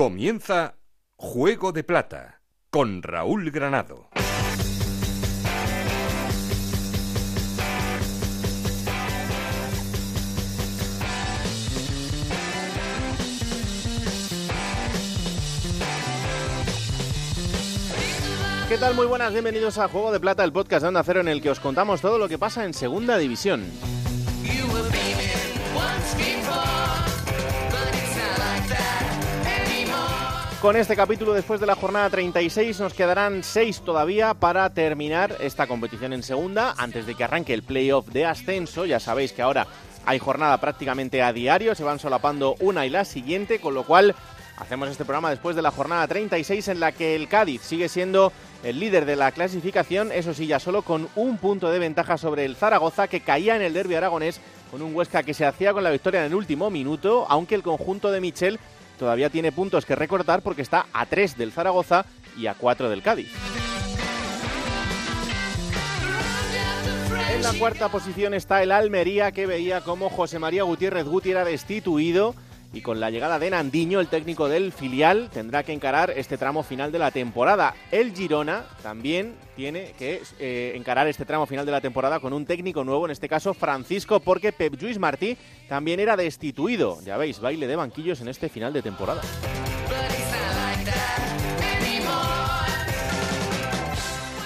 Comienza Juego de Plata con Raúl Granado. ¿Qué tal? Muy buenas, bienvenidos a Juego de Plata, el podcast de Onda Cero en el que os contamos todo lo que pasa en Segunda División. Con este capítulo después de la jornada 36 nos quedarán 6 todavía para terminar esta competición en segunda antes de que arranque el playoff de ascenso. Ya sabéis que ahora hay jornada prácticamente a diario, se van solapando una y la siguiente, con lo cual hacemos este programa después de la jornada 36 en la que el Cádiz sigue siendo el líder de la clasificación, eso sí, ya solo con un punto de ventaja sobre el Zaragoza que caía en el derby aragonés con un Huesca que se hacía con la victoria en el último minuto, aunque el conjunto de Michel todavía tiene puntos que recortar porque está a 3 del Zaragoza y a 4 del Cádiz. En la cuarta posición está el Almería que veía como José María Gutiérrez Guti era destituido y con la llegada de Nandiño, el técnico del filial, tendrá que encarar este tramo final de la temporada. El Girona también tiene que eh, encarar este tramo final de la temporada con un técnico nuevo, en este caso Francisco, porque Pep Lluís Martí también era destituido. Ya veis, baile de banquillos en este final de temporada.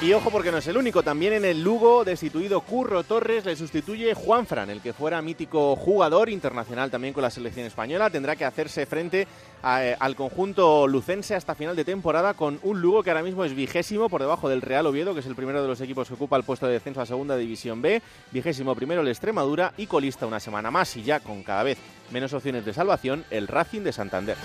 Y ojo porque no es el único, también en el Lugo destituido Curro Torres le sustituye Juan Fran, el que fuera mítico jugador internacional también con la selección española, tendrá que hacerse frente a, al conjunto lucense hasta final de temporada con un Lugo que ahora mismo es vigésimo por debajo del Real Oviedo, que es el primero de los equipos que ocupa el puesto de descenso a Segunda División B, vigésimo primero el Extremadura y colista una semana más y ya con cada vez menos opciones de salvación el Racing de Santander.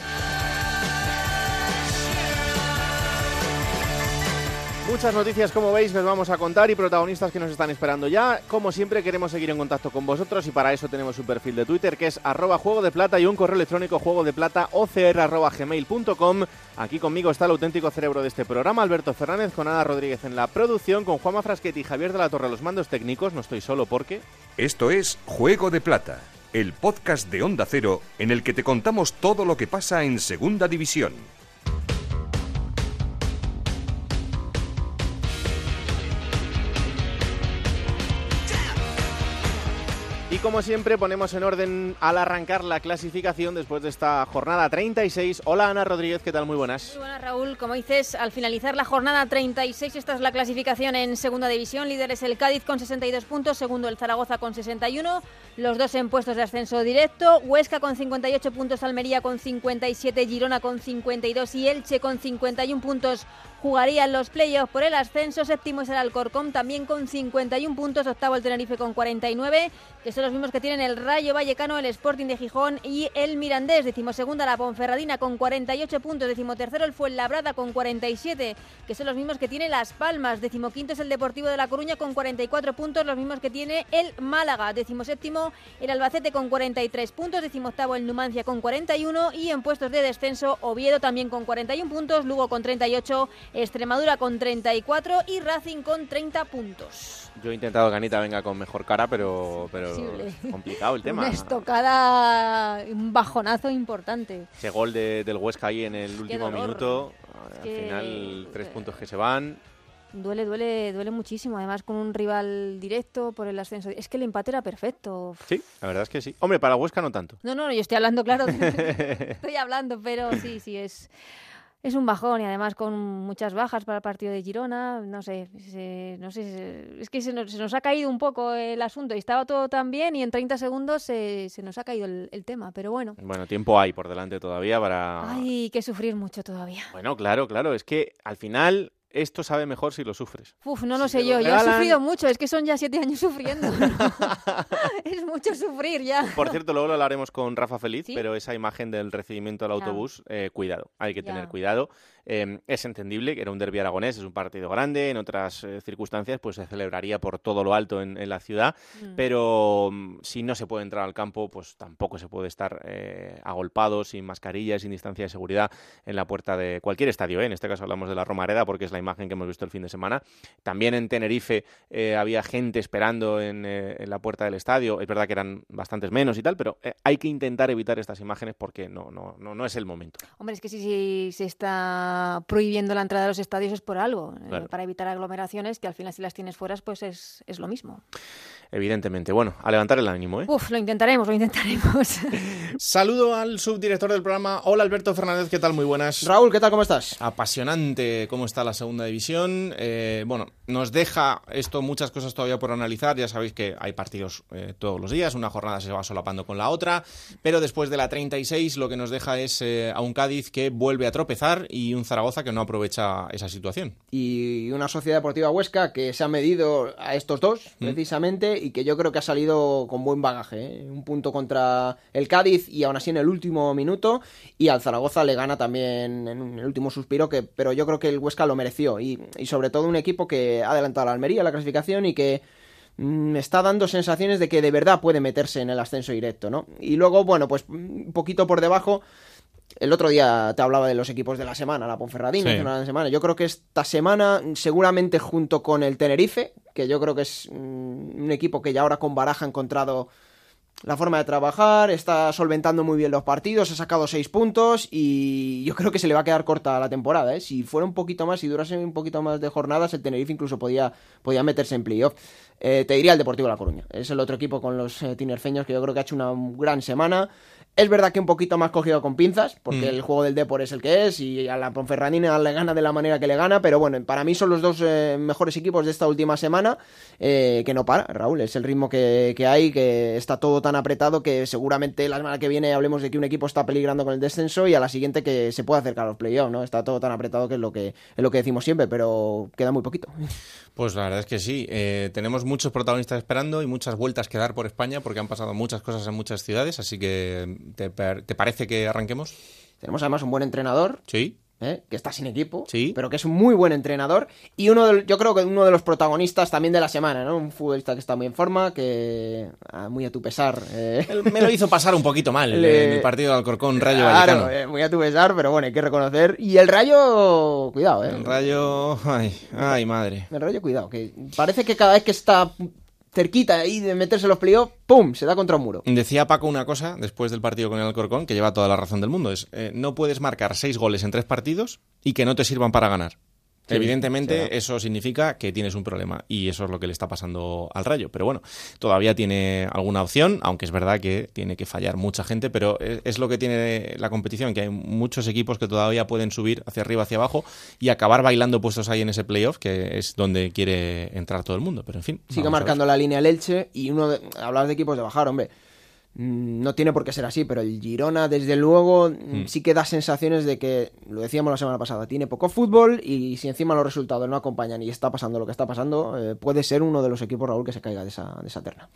Muchas noticias, como veis, les vamos a contar y protagonistas que nos están esperando ya. Como siempre, queremos seguir en contacto con vosotros y para eso tenemos un perfil de Twitter que es arroba juego de plata y un correo electrónico juego de plata gmail.com. Aquí conmigo está el auténtico cerebro de este programa, Alberto Fernández, con Ana Rodríguez en la producción, con Juanma Frasquetti y Javier de la Torre los mandos técnicos. No estoy solo porque... Esto es Juego de Plata, el podcast de Onda Cero en el que te contamos todo lo que pasa en Segunda División. Y como siempre ponemos en orden al arrancar la clasificación después de esta jornada 36. Hola Ana Rodríguez, ¿qué tal? Muy buenas. Muy buenas Raúl, como dices, al finalizar la jornada 36, esta es la clasificación en segunda división. Líder es el Cádiz con 62 puntos, segundo el Zaragoza con 61, los dos en puestos de ascenso directo. Huesca con 58 puntos, Almería con 57, Girona con 52 y Elche con 51 puntos jugarían los playoffs por el ascenso. Séptimo es el Alcorcón también con 51 puntos. Octavo el Tenerife con 49, que son los mismos que tienen el Rayo Vallecano, el Sporting de Gijón y el Mirandés. Decimosegunda la Ponferradina con 48 puntos. Decimotercero el Fuenlabrada con 47, que son los mismos que tiene Las Palmas. Decimoquinto es el Deportivo de La Coruña con 44 puntos, los mismos que tiene el Málaga. Decimoséptimo el Albacete con 43 puntos. Decimoctavo el Numancia con 41 y en puestos de descenso Oviedo también con 41 puntos, Lugo con 38 Extremadura con 34 y Racing con 30 puntos. Yo he intentado que Anita venga con mejor cara, pero, pero complicado el tema. Una estocada, un bajonazo importante. Ese gol de, del Huesca ahí en el último dolor. minuto, Es al que- final tres puntos que se van. Duele, duele, duele muchísimo. Además con un rival directo por el ascenso. Es que el empate era perfecto. Sí, la verdad es que sí. Hombre, para Huesca no tanto. No, no, yo estoy hablando, claro. estoy hablando, pero sí, sí, es, es un bajón y además con muchas bajas para el partido de Girona. No sé, se- no sé, se- es que se nos, se nos ha caído un poco el asunto y estaba todo tan bien y en 30 segundos se, se nos ha caído el, el tema, pero bueno. Bueno, tiempo hay por delante todavía para... Hay que sufrir mucho todavía. Bueno, claro, claro. Es que al final esto sabe mejor si lo sufres. Uf, no lo Si sé yo, lo yo he sufrido mucho, es que son ya siete años sufriendo. es mucho sufrir ya. Por cierto, luego lo hablaremos con Rafa Feliz, ¿Sí? pero esa imagen del recibimiento al autobús, eh, cuidado, hay que Ya. tener cuidado. Eh, es entendible que era un derbi aragonés, es un partido grande, en otras eh, circunstancias pues se celebraría por todo lo alto en, en la ciudad, Mm. pero mm, si no se puede entrar al campo, pues tampoco se puede estar eh, agolpado, sin mascarilla, sin distancia de seguridad en la puerta de cualquier estadio. ¿eh? En este caso hablamos de la Romareda porque es la imagen que hemos visto el fin de semana. También en Tenerife eh, había gente esperando en, en, la puerta del estadio. Es verdad que eran bastantes menos y tal, pero hay que intentar evitar estas imágenes porque no, no, no, no es el momento. Hombre, es que si, se está prohibiendo la entrada a los estadios es por algo, para evitar aglomeraciones, que al final si las tienes fuera, pues es, es lo mismo evidentemente. Bueno, a levantar el ánimo, ¿eh? Uf, lo intentaremos, lo intentaremos. Saludo al subdirector del programa. Hola, Alberto Fernández, ¿qué tal? Muy buenas. Raúl, ¿qué tal? ¿Cómo estás? Apasionante cómo está la segunda división. Eh, bueno, nos deja esto muchas cosas todavía por analizar. Ya sabéis que hay partidos eh, todos los días, una jornada se va solapando con la otra, pero después de la 36 lo que nos deja es eh, a un Cádiz que vuelve a tropezar y un Zaragoza que no aprovecha esa situación. Y una Sociedad Deportiva Huesca que se ha medido a estos dos, mm. precisamente, y que yo creo que ha salido con buen bagaje. ¿eh? Un punto contra el Cádiz y aún así en el último minuto. Y al Zaragoza le gana también en el último suspiro, que, pero yo creo que el Huesca lo mereció. Y, sobre todo un equipo que ha adelantado a la Almería la clasificación y que mm, está dando sensaciones de que de verdad puede meterse en el ascenso directo, ¿no? Y luego, bueno, pues un poquito por debajo el otro día te hablaba de los equipos de la semana, la Ponferradina, la semana. Yo creo que esta semana, seguramente junto con el Tenerife, que yo creo que es mm, un equipo que ya ahora con Baraja ha encontrado la forma de trabajar, está solventando muy bien los partidos, ha sacado seis puntos y yo creo que se le va a quedar corta la temporada. ¿eh? Si fuera un poquito más, si durase un poquito más de jornadas, el Tenerife incluso podía, podía meterse en playoff. Eh, te diría el Deportivo La Coruña. Es el otro equipo con los eh, tinerfeños que yo creo que ha hecho una gran semana. Es verdad que un poquito más cogido con pinzas, porque mm. el juego del Depor es el que es y a la Ponferradina le gana de la manera que le gana, pero bueno, para mí son los dos eh, mejores equipos de esta última semana eh, que no para, Raúl, es el ritmo que, hay, que está todo tan apretado que seguramente la semana que viene hablemos de que un equipo está peligrando con el descenso y a la siguiente que se puede acercar a los playoffs, ¿no? Está todo tan apretado que es lo que, es lo que decimos siempre, pero queda muy poquito. Pues la verdad es que sí, eh, tenemos muchos protagonistas esperando y muchas vueltas que dar por España porque han pasado muchas cosas en muchas ciudades, así que ¿te, parece que arranquemos? Tenemos además un buen entrenador. Sí. ¿eh? que está sin equipo, sí. pero que es un muy buen entrenador y uno yo creo que uno de los protagonistas también de la semana, ¿no? Un futbolista que está muy en forma, que ah, muy a tu pesar. Eh. Me lo hizo pasar un poquito mal en el partido de Alcorcón Rayo claro, eh, muy a tu pesar, pero bueno, hay que reconocer. Y el Rayo, cuidado, ¿eh? El Rayo, ay, ay madre. El Rayo, cuidado, que parece que cada vez que está cerquita ahí de meterse los playoffs, ¡pum! Se da contra un muro. Decía Paco una cosa después del partido con el Alcorcón, que lleva toda la razón del mundo, es eh, no puedes marcar seis goles en tres partidos y que no te sirvan para ganar. Evidentemente, eso significa que tienes un problema y eso es lo que le está pasando al Rayo. Pero bueno, todavía tiene alguna opción, aunque es verdad que tiene que fallar mucha gente, pero es, lo que tiene la competición, que hay muchos equipos que todavía pueden subir hacia arriba, hacia abajo y acabar bailando puestos ahí en ese playoff, que es donde quiere entrar todo el mundo. Pero en fin. Sigue marcando la línea el Elche y uno de, hablabas de equipos de bajar, hombre. Mm, no tiene por qué ser así, pero el Girona, desde luego, mm, hmm. sí que da sensaciones de que, lo decíamos la semana pasada, tiene poco fútbol y si encima los resultados no acompañan y está pasando lo que está pasando, eh, puede ser uno de los equipos, Raúl, que se caiga de esa, de esa terna.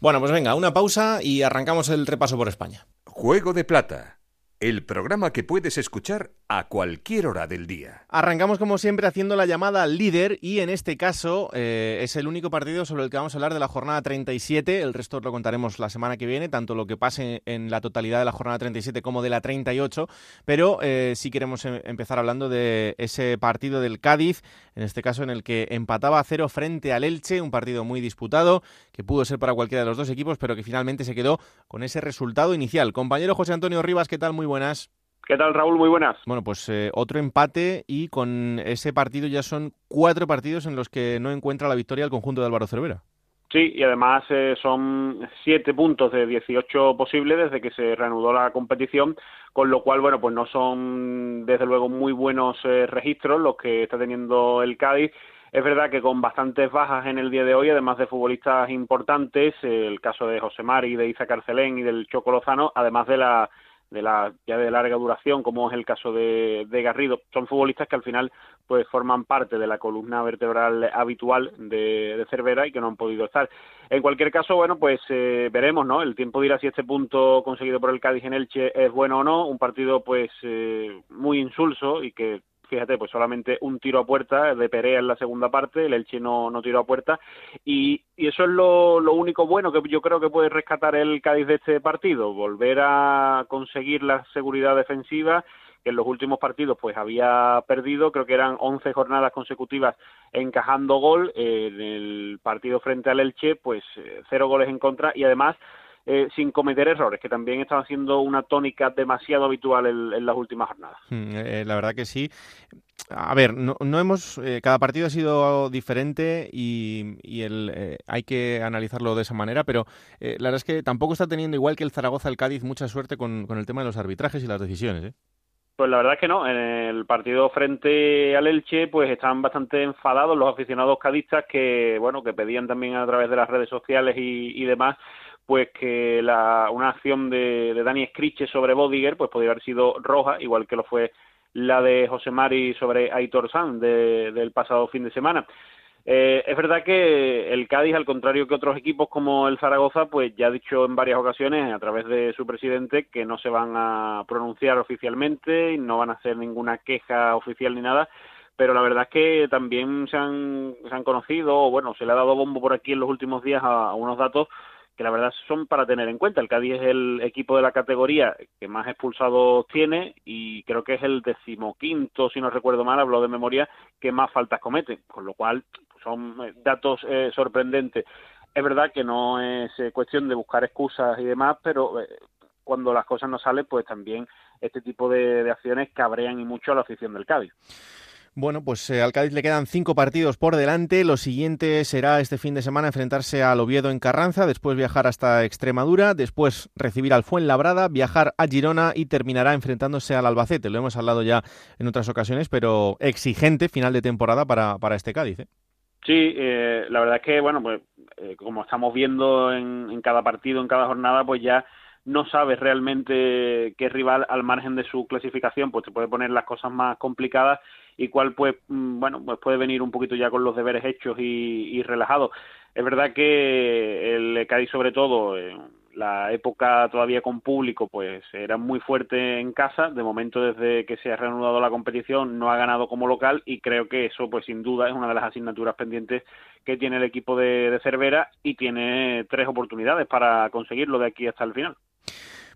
Bueno, pues venga, una pausa y arrancamos el repaso por España. Juego de Plata el programa que puedes escuchar a cualquier hora del día. Arrancamos como siempre haciendo la llamada al líder y en este caso eh, es el único partido sobre el que vamos a hablar de la jornada 37, el resto lo contaremos la semana que viene, tanto lo que pase en la totalidad de la jornada 37 como de la 38, pero eh, sí queremos em, empezar hablando de ese partido del Cádiz, en este caso en el que empataba a cero frente al Elche, un partido muy disputado que pudo ser para cualquiera de los dos equipos, pero que finalmente se quedó con ese resultado inicial. Compañero José Antonio Rivas, ¿qué tal? Muy buenas. ¿Qué tal, Raúl? Muy buenas. Bueno, pues eh, otro empate y con ese partido ya son cuatro partidos en los que no encuentra la victoria el conjunto de Álvaro Cervera. Sí, y además eh, son siete puntos de 18 posibles desde que se reanudó la competición, con lo cual, bueno, pues no son desde luego muy buenos eh, registros los que está teniendo el Cádiz. Es verdad que con bastantes bajas en el día de hoy, además de futbolistas importantes, el caso de José Mari, de Isa Carcelén y del Choco Lozano, además de la de la ya de larga duración, como es el caso de, de, Garrido. Son futbolistas que al final pues forman parte de la columna vertebral habitual de, Cervera y que no han podido estar. En cualquier caso, bueno, pues eh, veremos, ¿no? El tiempo dirá si este punto conseguido por el Cádiz en Elche es bueno o no. Un partido pues eh, muy insulso y que fíjate, pues solamente un tiro a puerta de Perea en la segunda parte, el Elche no, no tiró a puerta, y, y eso es lo, lo, único bueno que yo creo que puede rescatar el Cádiz de este partido, volver a conseguir la seguridad defensiva que en los últimos partidos pues había perdido, creo que eran 11 jornadas consecutivas encajando gol, en el partido frente al Elche pues eh, cero goles en contra y además eh, sin cometer errores, que también estaba siendo una tónica demasiado habitual en, las últimas jornadas. Hmm, eh, la verdad que sí. A ver, no, hemos, cada partido ha sido diferente y, el, hay que analizarlo de esa manera, pero la verdad es que tampoco está teniendo igual que el Zaragoza, el Cádiz, mucha suerte con, con el tema de los arbitrajes y las decisiones. ¿eh? Pues la verdad es que no. En el partido frente al Elche, pues estaban bastante enfadados los aficionados cadistas que, bueno, que pedían también a través de las redes sociales y, demás, pues que la, una acción de, de Dani Scriche sobre Bodiger, pues podría haber sido roja, igual que lo fue la de José Mari sobre Aitor San del pasado fin de semana. Eh, es verdad que el Cádiz, al contrario que otros equipos como el Zaragoza, pues ya ha dicho en varias ocasiones a través de su presidente que no se van a pronunciar oficialmente y no van a hacer ninguna queja oficial ni nada, pero la verdad es que también se han, se han conocido, o bueno, se le ha dado bombo por aquí en los últimos días a unos datos que la verdad son para tener en cuenta. El Cádiz es el equipo de la categoría que más expulsados tiene y creo que es el decimoquinto, si no recuerdo mal, hablo de memoria, que más faltas comete, con lo cual son eh, datos eh, sorprendentes. Es verdad que no es eh, cuestión de buscar excusas y demás, pero cuando las cosas no salen, pues también este tipo de, de acciones cabrean y mucho a la afición del Cádiz. Bueno, pues eh, al Cádiz le quedan cinco partidos por delante. Lo siguiente será este fin de semana enfrentarse al Oviedo en Carranza, después viajar hasta Extremadura, después recibir al Fuenlabrada, viajar a Girona y terminará enfrentándose al Albacete. Lo hemos hablado ya en otras ocasiones, pero exigente final de temporada para, para este Cádiz. ¿eh? Sí, eh, la verdad es que, bueno, pues como estamos viendo en, en cada partido, en cada jornada, pues ya no sabes realmente qué rival al margen de su clasificación pues te puede poner las cosas más complicadas y cuál pues mm, bueno pues puede venir un poquito ya con los deberes hechos y, y relajado. Es verdad que el Cádiz sobre todo en la época todavía con público pues era muy fuerte en casa. De momento desde que se ha reanudado la competición no ha ganado como local y creo que eso pues sin duda es una de las asignaturas pendientes que tiene el equipo de, de Cervera y tiene tres oportunidades para conseguirlo de aquí hasta el final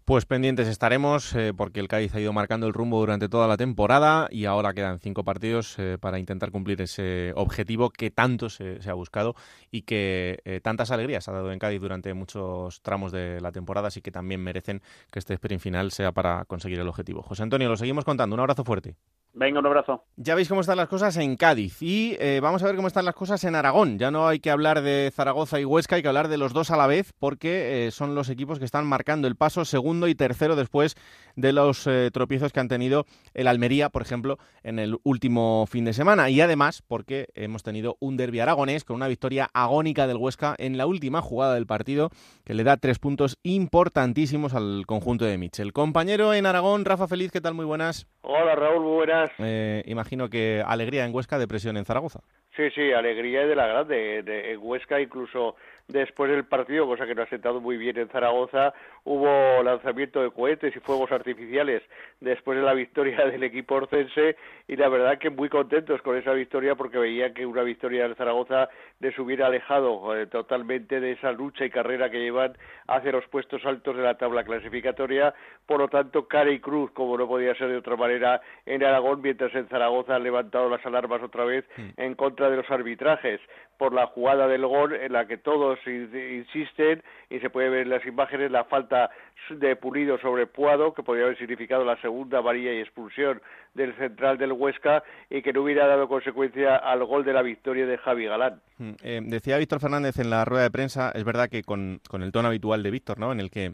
pues pendientes estaremos eh, porque el Cádiz ha ido marcando el rumbo durante toda la temporada y ahora quedan cinco partidos eh, para intentar cumplir ese objetivo que tanto se, ha buscado y que eh, tantas alegrías ha dado en Cádiz durante muchos tramos de la temporada, así que también merecen que este sprint final sea para conseguir el objetivo. José Antonio, lo seguimos contando. Un abrazo fuerte. Venga, un abrazo. Ya veis cómo están las cosas en Cádiz y eh, vamos a ver cómo están las cosas en Aragón. Ya no hay que hablar de Zaragoza y Huesca, hay que hablar de los dos a la vez porque eh, son los equipos que están marcando el paso segundo y tercero después de los eh, tropiezos que han tenido el Almería, por ejemplo, en el último fin de semana. Y además porque hemos tenido un derbi aragonés con una victoria agónica del Huesca en la última jugada del partido que le da tres puntos importantísimos al conjunto de Mitchell. Compañero en Aragón, Rafa Feliz, ¿qué tal? Muy buenas. Hola Raúl, muy buenas. Eh, imagino que alegría en Huesca, depresión en Zaragoza. Sí, sí, alegría de la grande. De, en Huesca incluso después del partido, cosa que no ha sentado muy bien en Zaragoza, hubo lanzamiento de cohetes y fuegos artificiales después de la victoria del equipo orcense y la verdad que muy contentos con esa victoria porque veían que una victoria de Zaragoza les hubiera alejado eh, totalmente de esa lucha y carrera que llevan hacia los puestos altos de la tabla clasificatoria. Por lo tanto, cara y cruz, como no podía ser de otra manera, en Aragón, mientras en Zaragoza han levantado las alarmas otra vez mm. en contra de los arbitrajes por la jugada del gol en la que todos insisten y se puede ver en las imágenes la falta de Pulido sobre Puado que podría haber significado la segunda varilla y expulsión del central del Huesca y que no hubiera dado consecuencia al gol de la victoria de Javi Galán. Mm, eh, decía Víctor Fernández en la rueda de prensa, es verdad que con, con el tono habitual de Víctor, ¿no? En el que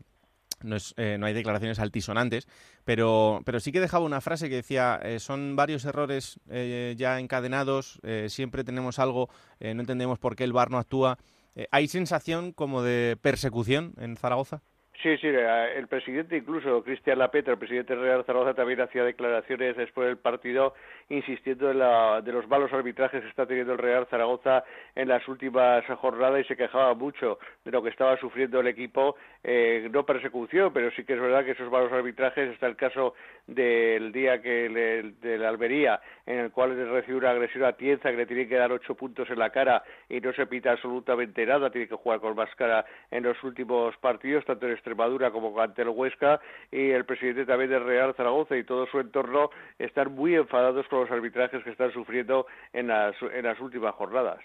no, es, eh, no hay declaraciones altisonantes, pero, pero sí que dejaba una frase que decía, eh, son varios errores eh, ya encadenados, siempre tenemos algo, no entendemos por qué el VAR no actúa. ¿Hay sensación como de persecución en Zaragoza? Sí, sí, eh, el presidente, incluso Cristian Lapetra, el presidente de Real Zaragoza, también hacía declaraciones después del partido insistiendo en la, de los malos arbitrajes que está teniendo el Real Zaragoza en las últimas jornadas y se quejaba mucho de lo que estaba sufriendo el equipo, eh, no persecución, pero sí que es verdad que esos malos arbitrajes, está el caso del día que de la Almería, en el cual recibe una agresión a Tienza que le tiene que dar ocho puntos en la cara y no se pita absolutamente nada, tiene que jugar con más cara en los últimos partidos, tanto en Extremadura como ante el Huesca, y el presidente también del Real Zaragoza y todo su entorno están muy enfadados con los arbitrajes que están sufriendo en las, en las últimas jornadas.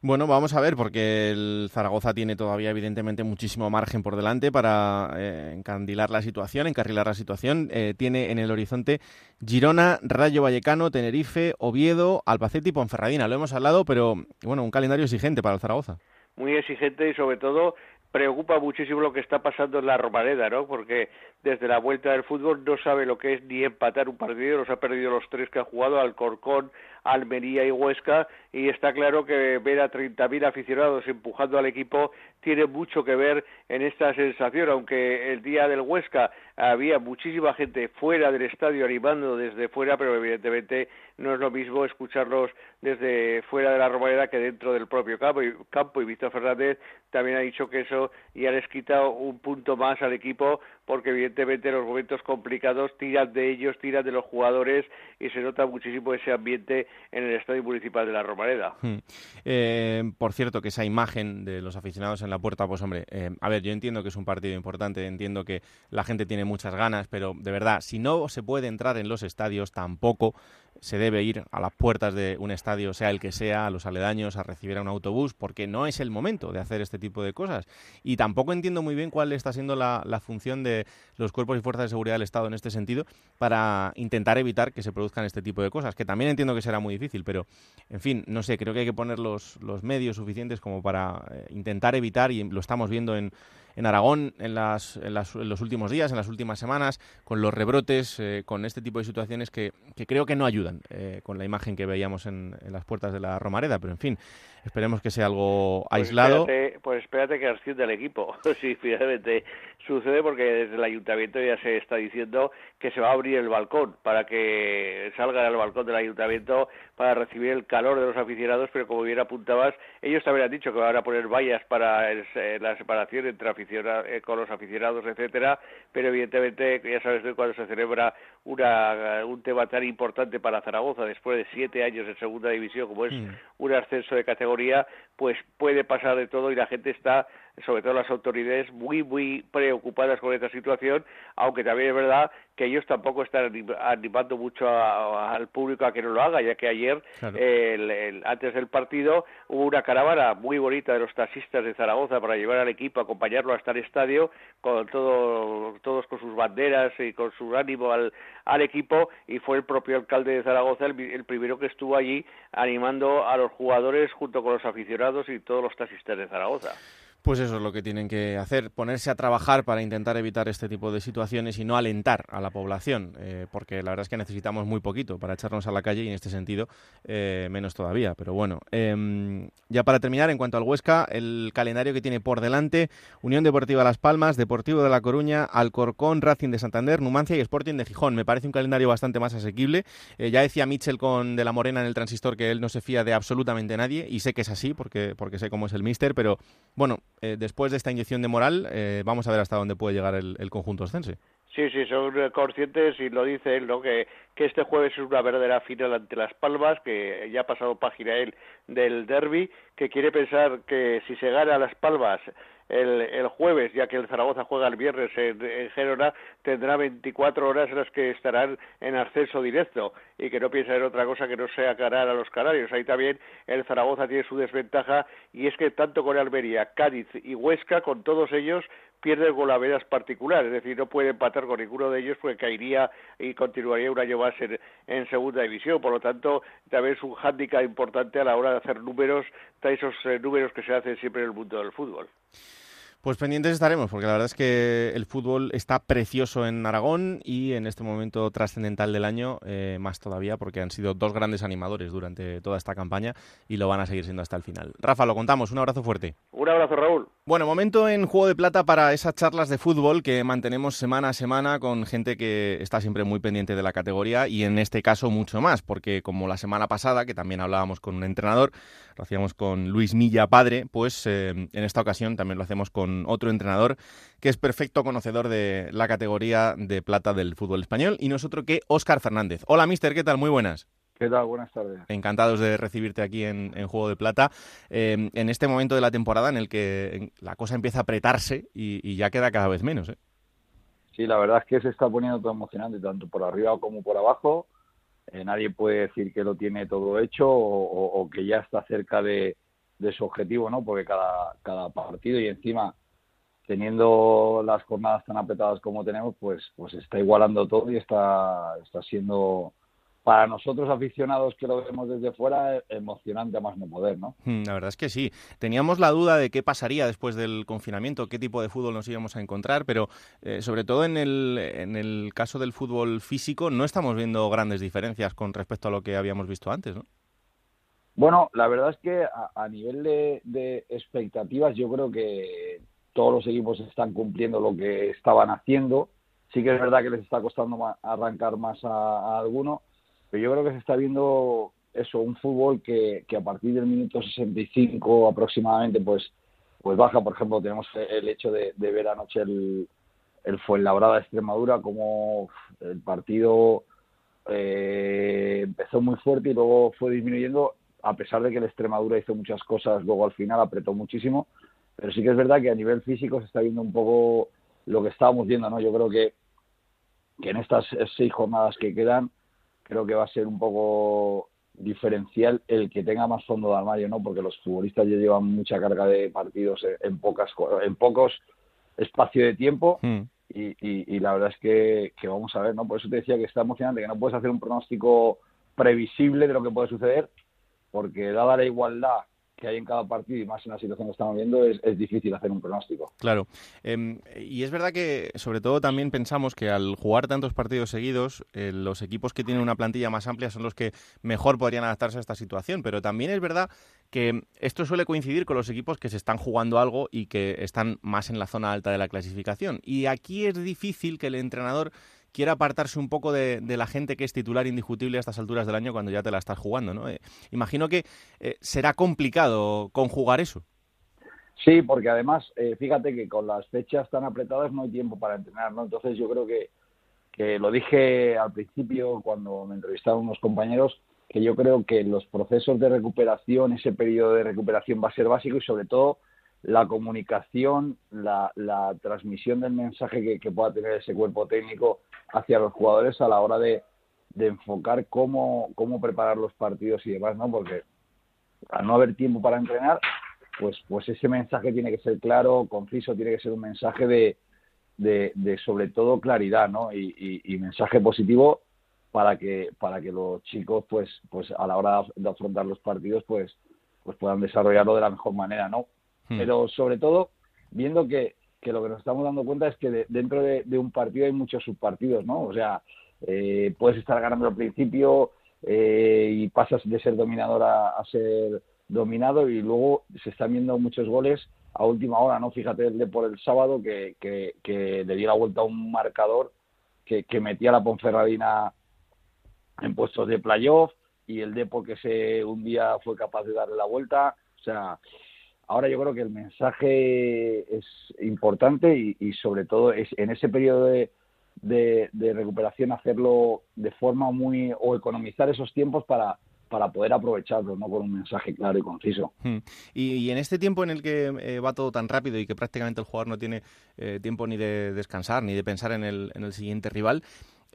Bueno, vamos a ver, porque el Zaragoza tiene todavía evidentemente muchísimo margen por delante para eh, encandilar la situación, encarrilar la situación. Eh, tiene en el horizonte Girona, Rayo Vallecano, Tenerife, Oviedo, Albacete y Ponferradina. Lo hemos hablado, pero bueno, un calendario exigente para el Zaragoza. Muy exigente y sobre todo preocupa muchísimo lo que está pasando en la Romareda, ¿no? Porque desde la vuelta del fútbol no sabe lo que es ni empatar un partido, los ha perdido los tres que ha jugado, Alcorcón, Almería y Huesca, y está claro que ver a 30.000 aficionados empujando al equipo tiene mucho que ver en esta sensación, aunque el día del Huesca había muchísima gente fuera del estadio animando desde fuera, pero evidentemente no es lo mismo escucharlos desde fuera de la Romareda que dentro del propio campo y, campo, y Víctor Fernández también ha dicho que eso ya les quita un punto más al equipo porque evidentemente los momentos complicados tiran de ellos, tiran de los jugadores y se nota muchísimo ese ambiente en el estadio municipal de la Romareda. Hmm. Eh, por cierto, que esa imagen de los aficionados en la puerta, pues hombre, eh, a ver, yo entiendo que es un partido importante, entiendo que la gente tiene muchas ganas, pero de verdad, si no se puede entrar en los estadios, tampoco se debe ir a las puertas de un estadio, sea el que sea, a los aledaños, a recibir a un autobús, porque no es el momento de hacer este tipo de cosas. Y tampoco entiendo muy bien cuál está siendo la, la función de los cuerpos y fuerzas de seguridad del Estado en este sentido para intentar evitar que se produzcan este tipo de cosas, que también entiendo que será muy difícil, pero en fin, no sé, creo que hay que poner los, los medios suficientes como para eh, intentar evitar, y lo estamos viendo en en Aragón en, las, en, los últimos días, en las últimas semanas, con los rebrotes, eh, con este tipo de situaciones que, que creo que no ayudan eh, con la imagen que veíamos en, en, las puertas de la Romareda. Pero en fin, esperemos que sea algo pues aislado. Espérate, pues espérate que ascienda del equipo. sí, finalmente sucede porque desde el ayuntamiento ya se está diciendo que se va a abrir el balcón para que salgan al balcón del ayuntamiento para recibir el calor de los aficionados, pero como bien apuntabas, ellos también han dicho que van a poner vallas para el, eh, la separación entre aficionados, eh, con los aficionados, etcétera, pero evidentemente ya sabes que cuando se celebra una, un tema tan importante para Zaragoza después de siete años en segunda división como es mm. un ascenso de categoría, pues puede pasar de todo y la gente está sobre todo las autoridades, muy, muy preocupadas con esta situación, aunque también es verdad que ellos tampoco están animando mucho al público a que no lo haga, ya que ayer, antes del partido, hubo una caravana muy bonita de los taxistas de Zaragoza para llevar al equipo, acompañarlo hasta el estadio, con todo, todos con sus banderas y con su ánimo al, al equipo, y fue el propio alcalde de Zaragoza el, el primero que estuvo allí animando a los jugadores junto con los aficionados y todos los taxistas de Zaragoza. Pues eso es lo que tienen que hacer, ponerse a trabajar para intentar evitar este tipo de situaciones y no alentar a la población, eh, porque la verdad es que necesitamos muy poquito para echarnos a la calle y en este sentido eh, menos todavía. Pero bueno, em, ya para terminar, en cuanto al Huesca, el calendario que tiene por delante, Unión Deportiva Las Palmas, Deportivo de La Coruña, Alcorcón, Racing de Santander, Numancia y Sporting de Gijón. Me parece un calendario bastante más asequible. Eh, ya decía Mitchell con De la Morena en el transistor que él no se fía de absolutamente nadie y sé que es así porque, porque sé cómo es el míster, pero bueno, eh, después de esta inyección de moral, eh, vamos a ver hasta dónde puede llegar el, conjunto ostense. Sí, sí, son conscientes y lo dice él, ¿no? Que, que este jueves es una verdadera final ante Las Palmas, que ya ha pasado página él del derby, que quiere pensar que si se gana Las Palmas el, el jueves, ya que el Zaragoza juega el viernes en, en Gerona, tendrá 24 horas en las que estarán en ascenso directo y que no piensa en otra cosa que no sea ganar a los canarios. Ahí también el Zaragoza tiene su desventaja y es que tanto con Almería, Cádiz y Huesca, con todos ellos, pierde golaveras particular, es decir, no puede empatar con ninguno de ellos porque caería y continuaría un año más en, en segunda división. Por lo tanto, también es un hándicap importante a la hora de hacer números, esos eh, números que se hacen siempre en el mundo del fútbol. Pues pendientes estaremos, porque la verdad es que el fútbol está precioso en Aragón y en este momento trascendental del año, eh, más todavía, porque han sido dos grandes animadores durante toda esta campaña y lo van a seguir siendo hasta el final. Rafa, lo contamos. Un abrazo fuerte. Un abrazo, Raúl. Bueno, momento en Juego de Plata para esas charlas de fútbol que mantenemos semana a semana con gente que está siempre muy pendiente de la categoría y en este caso mucho más, porque como la semana pasada, que también hablábamos con un entrenador, lo hacíamos con Luis Milla padre, pues eh, en esta ocasión también lo hacemos con otro entrenador que es perfecto conocedor de la categoría de plata del fútbol español y no es otro que Óscar Fernández. Hola, mister, ¿qué tal? Muy buenas. ¿Qué tal? Buenas tardes. Encantados de recibirte aquí en, Juego de Plata, eh, en este momento de la temporada en el que la cosa empieza a apretarse y, ya queda cada vez menos. ¿eh? Sí, la verdad es que se está poniendo todo emocionante, tanto por arriba como por abajo. Eh, nadie puede decir que lo tiene todo hecho o, que ya está cerca de, su objetivo, ¿no? Porque cada, cada partido y encima teniendo las jornadas tan apretadas como tenemos, pues, pues está igualando todo y está, está siendo para nosotros aficionados que lo vemos desde fuera, emocionante a más no poder, ¿no? Hmm, la verdad es que sí. Teníamos la duda de qué pasaría después del confinamiento, qué tipo de fútbol nos íbamos a encontrar, pero eh, sobre todo en el, en el caso del fútbol físico no estamos viendo grandes diferencias con respecto a lo que habíamos visto antes, ¿no? Bueno, la verdad es que a, nivel de, expectativas yo creo que todos los equipos están cumpliendo lo que estaban haciendo. Sí que es verdad que les está costando arrancar más a, a alguno, pero yo creo que se está viendo eso, un fútbol que, que a partir del minuto 65 aproximadamente, pues, pues baja. Por ejemplo, tenemos el hecho de, ver anoche el, el Fuenlabrada Extremadura, como el partido eh, empezó muy fuerte y luego fue disminuyendo, a pesar de que el Extremadura hizo muchas cosas, luego al final apretó muchísimo. Pero sí que es verdad que a nivel físico se está viendo un poco lo que estábamos viendo, ¿no? Yo creo que, que en estas seis jornadas que quedan, creo que va a ser un poco diferencial el que tenga más fondo de armario, ¿no? Porque los futbolistas ya llevan mucha carga de partidos en pocas en pocos espacio de tiempo hmm. y, la verdad es que, que, vamos a ver, ¿no? Por eso te decía que está emocionante, que no puedes hacer un pronóstico previsible de lo que puede suceder, porque dada la igualdad que hay en cada partido y más en la situación que estamos viendo, es, difícil hacer un pronóstico. Claro. Em, y es verdad que, sobre todo, también pensamos que al jugar tantos partidos seguidos, eh, los equipos que tienen una plantilla más amplia son los que mejor podrían adaptarse a esta situación. Pero también es verdad que esto suele coincidir con los equipos que se están jugando algo y que están más en la zona alta de la clasificación. Y aquí es difícil que el entrenador quiere apartarse un poco de, la gente que es titular indiscutible a estas alturas del año cuando ya te la estás jugando, ¿no? Eh, imagino que eh, será complicado conjugar eso. Sí, porque además, eh, fíjate que con las fechas tan apretadas no hay tiempo para entrenar, ¿no? Entonces yo creo que, que lo dije al principio cuando me entrevistaron unos compañeros, que yo creo que los procesos de recuperación, ese periodo de recuperación va a ser básico y sobre todo la comunicación, la, transmisión del mensaje que, pueda tener ese cuerpo técnico hacia los jugadores a la hora de, enfocar cómo, preparar los partidos y demás, ¿no? Porque al no haber tiempo para entrenar, pues, pues ese mensaje tiene que ser claro, conciso, tiene que ser un mensaje de, de, sobre todo claridad, ¿no? Y, y, mensaje positivo para que para que los chicos, pues, pues a la hora de afrontar los partidos, pues, pues puedan desarrollarlo de la mejor manera, ¿no? Hmm. Pero sobre todo, viendo que, que, lo que nos estamos dando cuenta es que dentro de, un partido hay muchos subpartidos, ¿no? O sea, eh, puedes estar ganando al principio eh, y pasas de ser dominador a, ser dominado y luego se están viendo muchos goles a última hora, ¿no? Fíjate el de por el sábado que, que, le dio la vuelta a un marcador que, que metía a la Ponferradina en puestos de playoff y el de porque se un día fue capaz de darle la vuelta. O sea, Ahora yo creo que el mensaje es importante y, sobre todo es en ese periodo de, de, recuperación hacerlo de forma muy o economizar esos tiempos para para poder aprovecharlos, ¿no? Con un mensaje claro y conciso. Hmm. Y, en este tiempo en el que eh, va todo tan rápido y que prácticamente el jugador no tiene eh, tiempo ni de descansar ni de pensar en el, en el siguiente rival,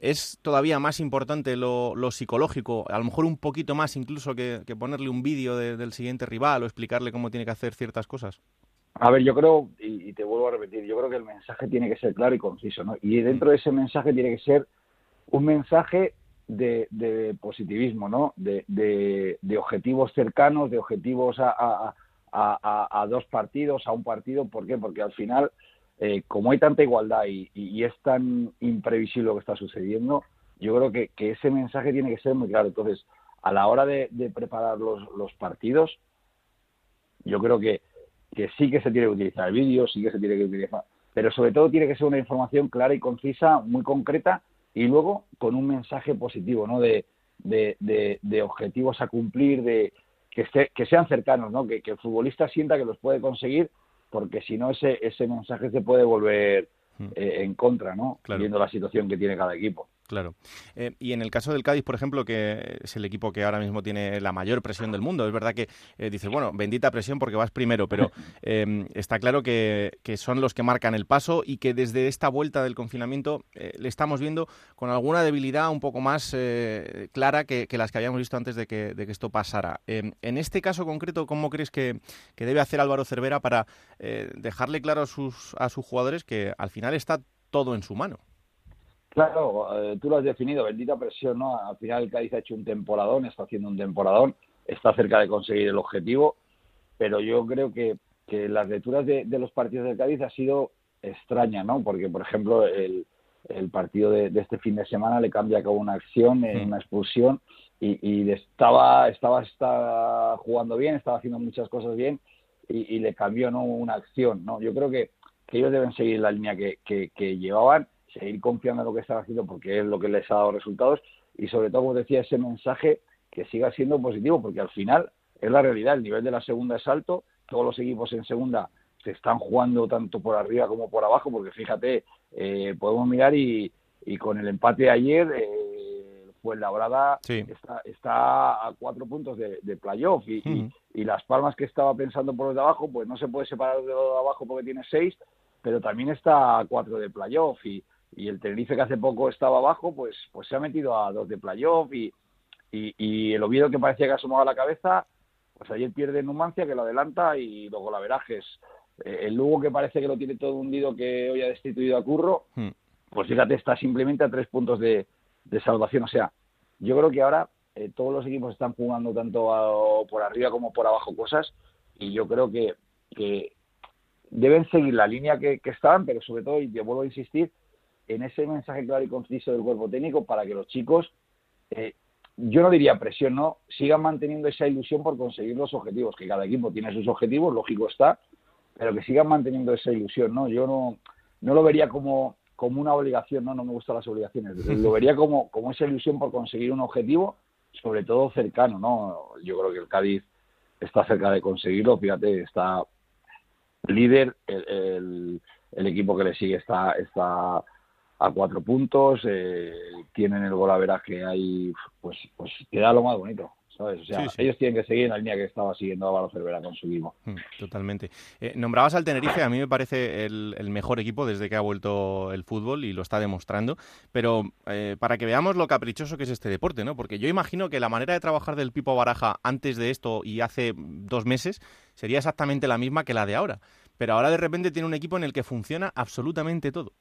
es todavía más importante lo, psicológico, a lo mejor un poquito más incluso que, ponerle un vídeo del siguiente rival o explicarle cómo tiene que hacer ciertas cosas. A ver, yo creo, y, te vuelvo a repetir, yo creo que el mensaje tiene que ser claro y conciso, ¿no? Y dentro de ese mensaje tiene que ser un mensaje de, positivismo, ¿no? De, objetivos cercanos, de objetivos a, a, dos partidos, a un partido. ¿Por qué? Porque al final eh, como hay tanta igualdad y, es tan imprevisible lo que está sucediendo, yo creo que, ese mensaje tiene que ser muy claro. Entonces, a la hora de, preparar los, partidos, yo creo que, sí que se tiene que utilizar el vídeo, sí que se tiene que utilizar, pero sobre todo tiene que ser una información clara y concisa, muy concreta y luego con un mensaje positivo, ¿no? De, objetivos a cumplir, de que, que sean cercanos, ¿no? Que, el futbolista sienta que los puede conseguir, porque si no ese, ese mensaje se puede volver hmm. eh, en contra, ¿no? Viendo la situación que tiene cada equipo. Claro. Eh, y en el caso del Cádiz, por ejemplo, que es el equipo que ahora mismo tiene la mayor presión del mundo, es verdad que eh, dices, bueno, bendita presión porque vas primero, pero em, está claro que, son los que marcan el paso y que desde esta vuelta del confinamiento eh, le estamos viendo con alguna debilidad un poco más clara que, las que habíamos visto antes de que, esto pasara. En este caso concreto, ¿cómo crees que, debe hacer Álvaro Cervera para dejarle claro a sus, a sus jugadores que al final está todo en su mano? Claro, eh, tú lo has definido, bendita presión, ¿no? Al final el Cádiz ha hecho un temporadón, está haciendo un temporadón, está cerca de conseguir el objetivo, pero yo creo que, que las lecturas de, los partidos del Cádiz ha sido extraña, ¿no? Porque, por ejemplo, el, el partido de, este fin de semana le cambia como una acción, mm. una expulsión, y, y, estaba, estaba, estaba jugando bien, estaba haciendo muchas cosas bien, y, y le cambió, ¿no? Una acción, ¿no? Yo creo que, que ellos deben seguir la línea que, que, que llevaban seguir confiando en lo que están haciendo porque es lo que les ha dado resultados y sobre todo, como decía, ese mensaje que siga siendo positivo porque al final es la realidad, el nivel de la segunda es alto, todos los equipos en segunda se están jugando tanto por arriba como por abajo porque fíjate, eh, podemos mirar y, y, con el empate de ayer eh, fue Labrada está, está a cuatro puntos de, playoff y, y, Las Palmas que estaba pensando por los de abajo pues no se puede separar de los de abajo porque tiene seis pero también está a cuatro de playoff y, y el Tenerife que hace poco estaba abajo, pues, pues se ha metido a dos de playoff y, y, el Oviedo que parecía que asomaba la cabeza, pues ayer pierde Numancia que lo adelanta y luego la Verajes. Eh, el Lugo que parece que lo tiene todo hundido que hoy ha destituido a Curro, hmm. pues fíjate, está simplemente a tres puntos de, salvación. O sea, yo creo que ahora eh, todos los equipos están jugando tanto por arriba como por abajo cosas y yo creo que, que deben seguir la línea que, que estaban, pero sobre todo, y te vuelvo a insistir, en ese mensaje claro y conciso del cuerpo técnico para que los chicos, eh, yo no diría presión, no, sigan manteniendo esa ilusión por conseguir los objetivos, que cada equipo tiene sus objetivos, lógico está, pero que sigan manteniendo esa ilusión, ¿no? Yo no, no lo vería como, como una obligación, no, no me gustan las obligaciones, lo vería como, como esa ilusión por conseguir un objetivo, sobre todo cercano, ¿no? Yo creo que el Cádiz está cerca de conseguirlo, fíjate, está líder, el, el equipo que le sigue está, está a cuatro puntos, eh, tienen el gol a que hay, pues, pues queda lo más bonito. ¿sabes? O sea, ellos tienen que seguir en la línea que estaba siguiendo Álvaro Cervera con su equipo. Mm, totalmente. Eh, nombrabas al Tenerife, a mí me parece el, mejor equipo desde que ha vuelto el fútbol y lo está demostrando, pero eh, para que veamos lo caprichoso que es este deporte, ¿no? Porque yo imagino que la manera de trabajar del Pipo Baraja antes de esto y hace dos meses sería exactamente la misma que la de ahora. Pero ahora de repente tiene un equipo en el que funciona absolutamente todo.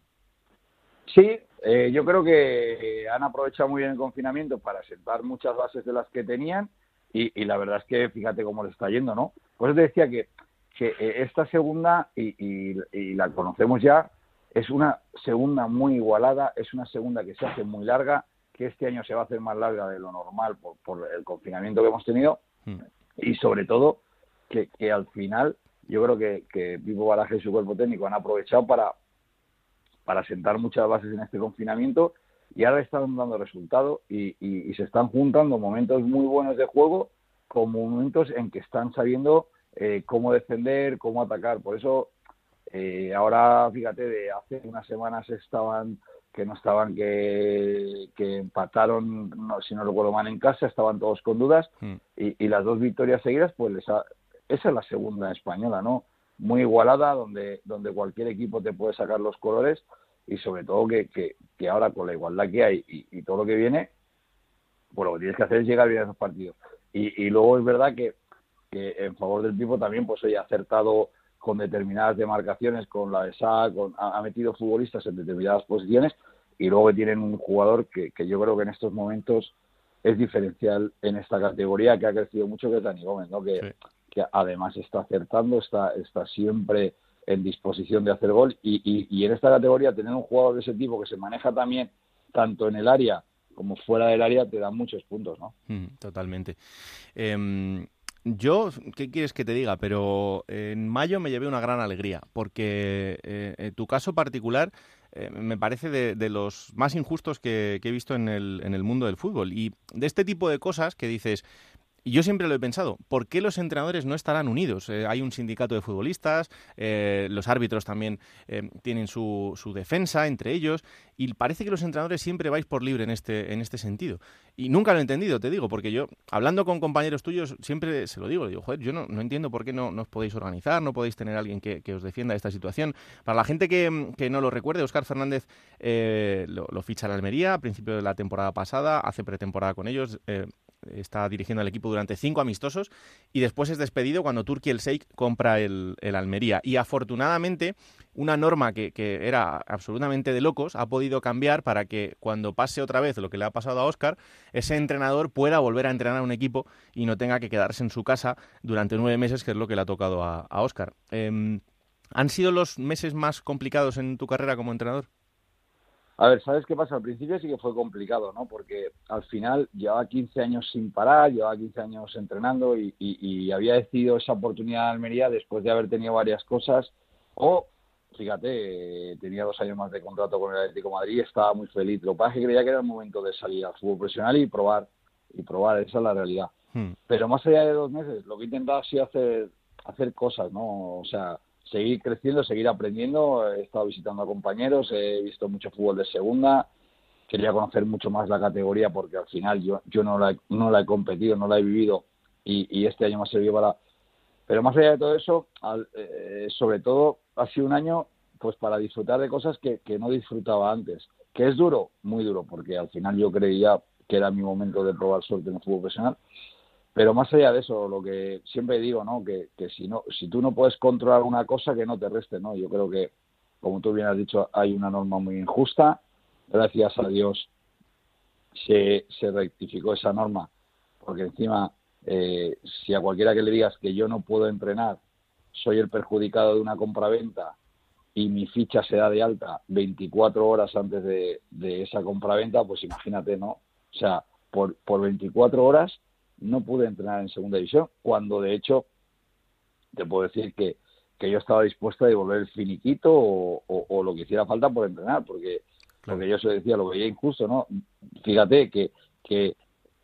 Sí, eh, yo creo que eh, han aprovechado muy bien el confinamiento para sentar muchas bases de las que tenían y, la verdad es que fíjate cómo le está yendo, ¿no? Pues te decía que, que eh, esta segunda, y, la conocemos ya, es una segunda muy igualada, es una segunda que se hace muy larga, que este año se va a hacer más larga de lo normal por, el confinamiento que hemos tenido hmm. y sobre todo que, al final yo creo que, que Pipo Baraje y su cuerpo técnico han aprovechado para, para sentar muchas bases en este confinamiento y ahora están dando resultado y, se están juntando momentos muy buenos de juego con momentos en que están sabiendo eh, cómo defender, cómo atacar. Por eso eh, ahora, fíjate, de hace unas semanas estaban que no estaban, que, empataron, si no recuerdo mal, en casa, estaban todos con dudas hmm. y, las dos victorias seguidas, pues esa es la segunda española, ¿no? Muy igualada, donde, donde cualquier equipo te puede sacar los colores y sobre todo que, que, ahora con la igualdad que hay y, todo lo que viene, pues lo que tienes que hacer es llegar bien a esos partidos. Y, y luego es verdad que, que en favor del Pipo también pues hoy ha acertado con determinadas demarcaciones, con la de con, ha, metido futbolistas en determinadas posiciones y luego tienen un jugador que, que yo creo que en estos momentos es diferencial en esta categoría que ha crecido mucho que es Dani Gómez, ¿no? que, que además está acertando, está, está siempre en disposición de hacer gol y, y, en esta categoría tener un jugador de ese tipo que se maneja también tanto en el área como fuera del área te da muchos puntos, ¿no? totalmente. Em, yo, ¿qué quieres que te diga? Pero en mayo me llevé una gran alegría, porque en tu caso particular me parece de, los más injustos que, he visto en el, en el mundo del fútbol. Y de este tipo de cosas que dices, y yo siempre lo he pensado, ¿por qué los entrenadores no estarán unidos? Eh, hay un sindicato de futbolistas, eh, los árbitros también eh, tienen su, su, defensa entre ellos, y parece que los entrenadores siempre vais por libre en este, en este sentido. Y nunca lo he entendido, te digo, porque yo, hablando con compañeros tuyos, siempre se lo digo, digo, joder, yo no, no entiendo por qué no, no, os podéis organizar, no podéis tener alguien que, que os defienda esta situación. Para la gente que, que no lo recuerde, Oscar Fernández lo, ficha la Almería a principio de la temporada pasada, hace pretemporada con ellos está dirigiendo al equipo durante cinco amistosos y después es despedido cuando Turquía el Sheikh compra el, Almería. Y afortunadamente, una norma que, era absolutamente de locos ha podido cambiar para que cuando pase otra vez lo que le ha pasado a Oscar, ese entrenador pueda volver a entrenar a un equipo y no tenga que quedarse en su casa durante nueve meses, que es lo que le ha tocado a, Oscar. Em, ¿Han sido los meses más complicados en tu carrera como entrenador? A ver, ¿sabes qué pasa? Al principio sí que fue complicado, ¿no? Porque al final llevaba 15 años sin parar, llevaba 15 años entrenando y, había decidido esa oportunidad de Almería después de haber tenido varias cosas. O, fíjate, tenía dos años más de contrato con el Atlético de Madrid, estaba muy feliz. Lo que pasa es que creía que era el momento de salir al fútbol profesional y probar, y probar, esa es la realidad. Hmm. Pero más allá de dos meses, lo que he intentado ha sido hacer, hacer cosas, ¿no? O sea, seguir creciendo, seguir aprendiendo. He estado visitando a compañeros, he visto mucho fútbol de segunda. Quería conocer mucho más la categoría porque al final yo, yo no, la, no la he competido, no la he vivido y, este año me ha servido para... Pero más allá de todo eso, eh, sobre todo ha sido un año pues para disfrutar de cosas que, que no disfrutaba antes. ¿Que es duro? Muy duro, porque al final yo creía que era mi momento de probar suerte en el fútbol profesional pero más allá de eso, lo que siempre digo, ¿no? Que, que si no, si tú no puedes controlar una cosa, que no te reste, ¿no? Yo creo que, como tú bien has dicho, hay una norma muy injusta. Gracias a Dios se, se rectificó esa norma, porque encima, eh, si a cualquiera que le digas que yo no puedo entrenar, soy el perjudicado de una compraventa y mi ficha se da de alta 24 horas antes de, de esa compraventa, pues imagínate, ¿no? O sea, por, por 24 horas no pude entrenar en segunda división, cuando de hecho te puedo decir que, que yo estaba dispuesto a devolver el finiquito o, lo que hiciera falta por entrenar, porque, porque yo se decía, lo veía injusto, ¿no? Fíjate que, que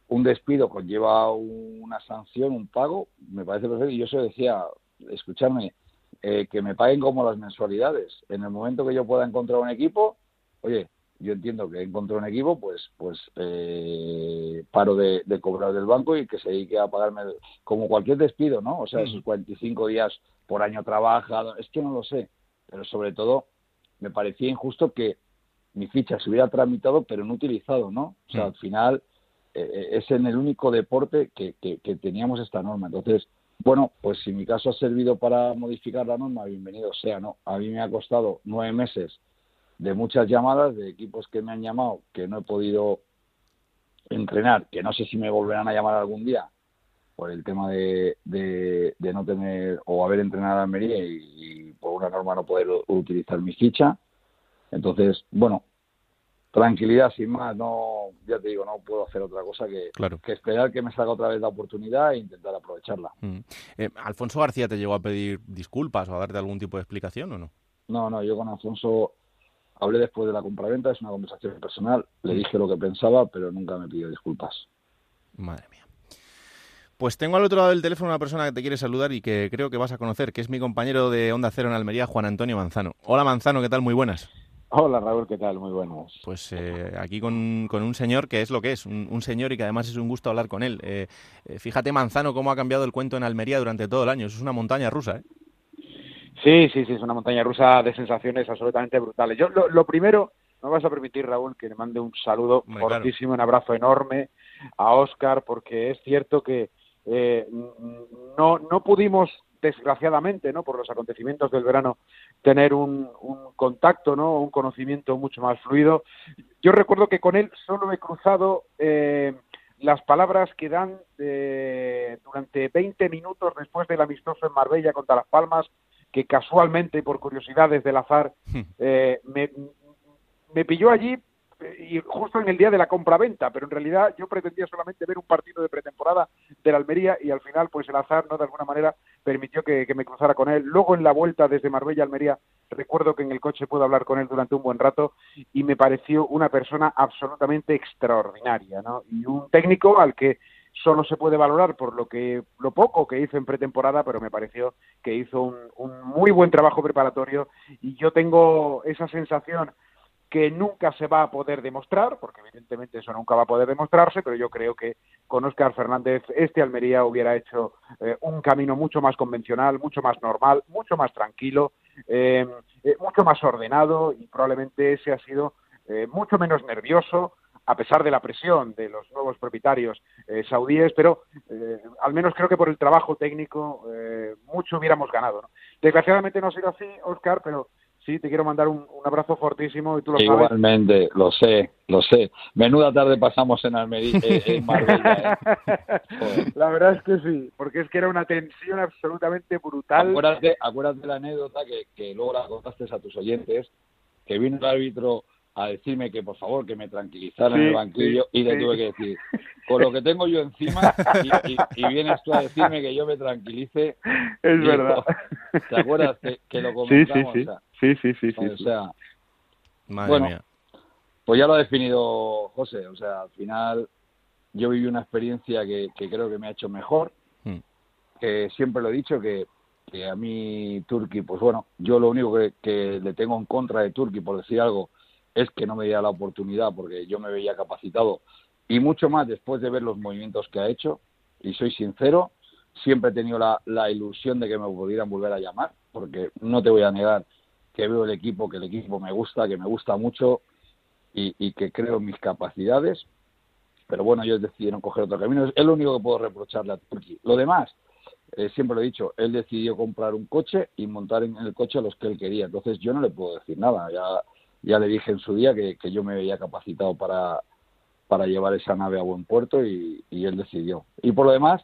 un despido conlleva una sanción, un pago, me parece perfecto, y yo se decía, escucharme, eh, que me paguen como las mensualidades. En el momento que yo pueda encontrar un equipo, oye, yo entiendo que encontró un equipo, pues pues eh, paro de, cobrar del banco y que se dedique a pagarme como cualquier despido, ¿no? O sea, esos 45 días por año trabajado, es que no lo sé, pero sobre todo me parecía injusto que mi ficha se hubiera tramitado pero no utilizado, ¿no? O sea, al final eh, eh, es en el único deporte que, que, que teníamos esta norma. Entonces, bueno, pues si mi caso ha servido para modificar la norma, bienvenido sea, ¿no? A mí me ha costado nueve meses de muchas llamadas de equipos que me han llamado que no he podido entrenar, que no sé si me volverán a llamar algún día por el tema de, de, no tener o haber entrenado a Almería y, por una norma no poder utilizar mi ficha. Entonces, bueno, tranquilidad sin más, no, ya te digo, no puedo hacer otra cosa que, que esperar que me salga otra vez la oportunidad e intentar aprovecharla. Mm. Eh, ¿Alfonso García te llegó a pedir disculpas o a darte algún tipo de explicación o no? No, no, yo con Alfonso Hablé después de la compraventa, es una conversación personal, le mm. dije lo que pensaba, pero nunca me pidió disculpas. Madre mía. Pues tengo al otro lado del teléfono una persona que te quiere saludar y que creo que vas a conocer, que es mi compañero de Onda Cero en Almería, Juan Antonio Manzano. Hola Manzano, ¿qué tal? Muy buenas. Hola Raúl, ¿qué tal? Muy buenas. Pues eh, aquí con, un señor que es lo que es, un, señor y que además es un gusto hablar con él. Eh, eh, fíjate Manzano cómo ha cambiado el cuento en Almería durante todo el año, es una montaña rusa. ¿eh? Sí, sí, sí, es una montaña rusa de sensaciones absolutamente brutales. Yo, lo, primero, me vas a permitir, Raúl, que le mande un saludo fortísimo, un abrazo enorme a Oscar, porque es cierto que eh, no, no pudimos, desgraciadamente, ¿no? por los acontecimientos del verano, tener un, un contacto, ¿no? un conocimiento mucho más fluido. Yo recuerdo que con él solo he cruzado eh, las palabras que dan eh, durante 20 minutos después del amistoso en Marbella contra Las Palmas, que casualmente, por curiosidades del azar, hmm. eh, me, me pilló allí eh, y justo en el día de la compra-venta, pero en realidad yo pretendía solamente ver un partido de pretemporada la Almería y al final pues el azar no de alguna manera permitió que, me cruzara con él. Luego en la vuelta desde Marbella a Almería recuerdo que en el coche pude hablar con él durante un buen rato y me pareció una persona absolutamente extraordinaria, ¿no? Y un técnico al que solo se puede valorar por lo que lo poco que hizo en pretemporada, pero me pareció que hizo un, muy buen trabajo preparatorio y yo tengo esa sensación que nunca se va a poder demostrar, porque evidentemente eso nunca va a poder demostrarse, pero yo creo que con Óscar Fernández este Almería hubiera hecho eh, un camino mucho más convencional, mucho más normal, mucho más tranquilo, eh, eh, mucho más ordenado y probablemente ese ha sido mucho menos nervioso, a pesar de la presión de los nuevos propietarios saudíes, pero al menos creo que por el trabajo técnico mucho hubiéramos ganado. Desgraciadamente no ha sido así, Óscar, pero sí, te quiero mandar un, abrazo fortísimo y tú lo sabes. Igualmente, lo sé, lo sé. Menuda tarde pasamos en Almería, eh, en Marbella. ¿eh? La verdad es que sí, porque es que era una tensión absolutamente brutal. Acuérdate, acuérdate de la anécdota que, que luego la contaste a tus oyentes, que vino el árbitro a decirme que por favor que me tranquilizara en el banquillo y le tuve que decir con lo que tengo yo encima y, vienes tú a decirme que yo me tranquilice es verdad. te acuerdas que, lo comentamos sí sí. sí sí sí, o sea bueno pues ya lo ha definido José o sea al final yo viví una experiencia que, creo que me ha hecho mejor. Hmm. que siempre lo he dicho que que a mí Turki, pues bueno, yo lo único que, que le tengo en contra de Turki, por decir algo, es que no me diera la oportunidad porque yo me veía capacitado y mucho más después de ver los movimientos que ha hecho y soy sincero, siempre he tenido la, ilusión de que me pudieran volver a llamar porque no te voy a negar que veo el equipo, que el equipo me gusta, que me gusta mucho y, que creo en mis capacidades, pero bueno, ellos decidieron coger otro camino. Es lo único que puedo reprocharle a Turki. Lo demás, eh, siempre lo he dicho, él decidió comprar un coche y montar en el coche a los que él quería. Entonces yo no le puedo decir nada. Ya ya le dije en su día que, yo me veía capacitado para, para llevar esa nave a buen puerto y, él decidió. Y por lo demás,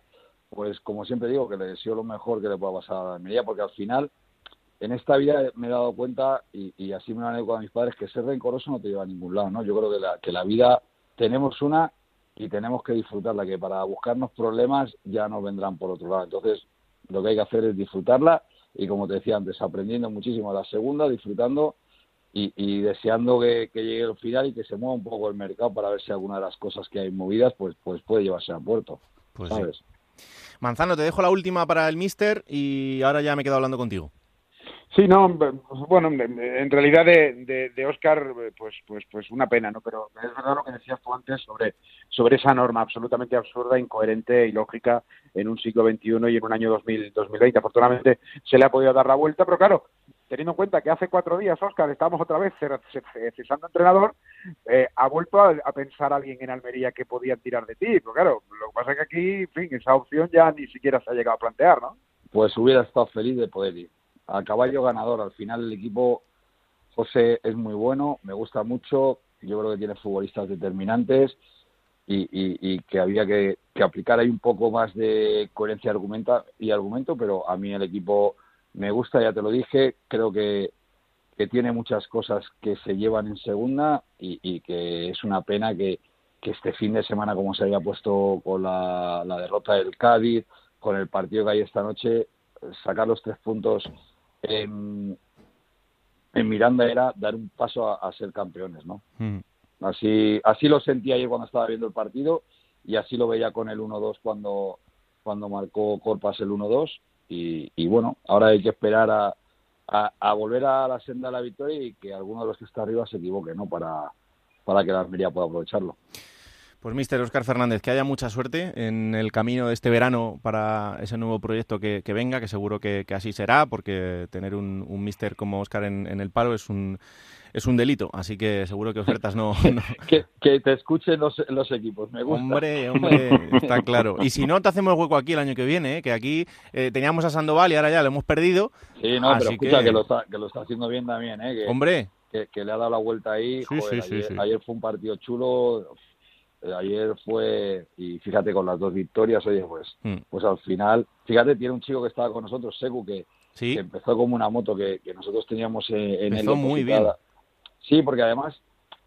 pues como siempre digo, que le deseo lo mejor que le pueda pasar a la Almería, porque al final, en esta vida me he dado cuenta, y, así me lo han a mis padres, que ser rencoroso no te lleva a ningún lado, ¿no? Yo creo que la, que la vida tenemos una y tenemos que disfrutarla, que para buscarnos problemas ya nos vendrán por otro lado. Entonces, lo que hay que hacer es disfrutarla y, como te decía antes, aprendiendo muchísimo la segunda, disfrutando y, deseando que, llegue el final y que se mueva un poco el mercado para ver si alguna de las cosas que hay movidas pues, pues puede llevarse a puerto. Pues ¿sabes? Manzano, te dejo la última para el Mister y ahora ya me quedo hablando contigo. Sí, no, bueno, en realidad de, de, Oscar, pues, pues, pues una pena, ¿no? Pero es verdad lo que decías tú antes sobre, sobre esa norma absolutamente absurda, incoherente y lógica en un siglo XXI y en un año 2000, 2020. Afortunadamente se le ha podido dar la vuelta, pero claro, teniendo en cuenta que hace cuatro días, Oscar, estábamos otra vez cesando entrenador, eh, ha vuelto a, pensar alguien en Almería que podía tirar de ti. Pero claro, lo que pasa es que aquí, en fin, esa opción ya ni siquiera se ha llegado a plantear, ¿no? Pues hubiera estado feliz de poder ir a caballo ganador. Al final el equipo, José, es muy bueno, me gusta mucho, yo creo que tiene futbolistas determinantes y, que había que, aplicar ahí un poco más de coherencia argumenta, y argumento, pero a mí el equipo me gusta, ya te lo dije, creo que, que tiene muchas cosas que se llevan en segunda y, que es una pena que, que, este fin de semana, como se había puesto con la, la derrota del Cádiz, con el partido que hay esta noche, sacar los tres puntos en, Miranda era dar un paso a, ser campeones, ¿no? Mm. Así, así lo sentía ayer cuando estaba viendo el partido y así lo veía con el 1-2 cuando, cuando marcó Corpas el 1-2 y, y, bueno, ahora hay que esperar a, a, volver a la senda de la victoria y que alguno de los que está arriba se equivoque, ¿no? Para, para que la Almería pueda aprovecharlo. Pues Mister Oscar Fernández, que haya mucha suerte en el camino de este verano para ese nuevo proyecto que, venga, que seguro que, así será, porque tener un, un Mister como Oscar en, el palo es un, es un delito, así que seguro que ofertas no... que, te escuchen los, los, equipos, me gusta. Hombre, hombre, está claro. Y si no, te hacemos hueco aquí el año que viene, ¿eh? que aquí eh, teníamos a Sandoval y ahora ya lo hemos perdido. Sí, no, pero escucha que... lo, está, que lo está haciendo bien también, ¿eh? hombre. Que, le ha dado la vuelta ahí. ayer fue un partido chulo ayer fue, y fíjate, con las dos victorias, oye, pues, hmm. pues al final, fíjate, tiene un chico que estaba con nosotros, Seku, que, empezó como una moto que, nosotros teníamos en, el muy bien. Sí, porque además,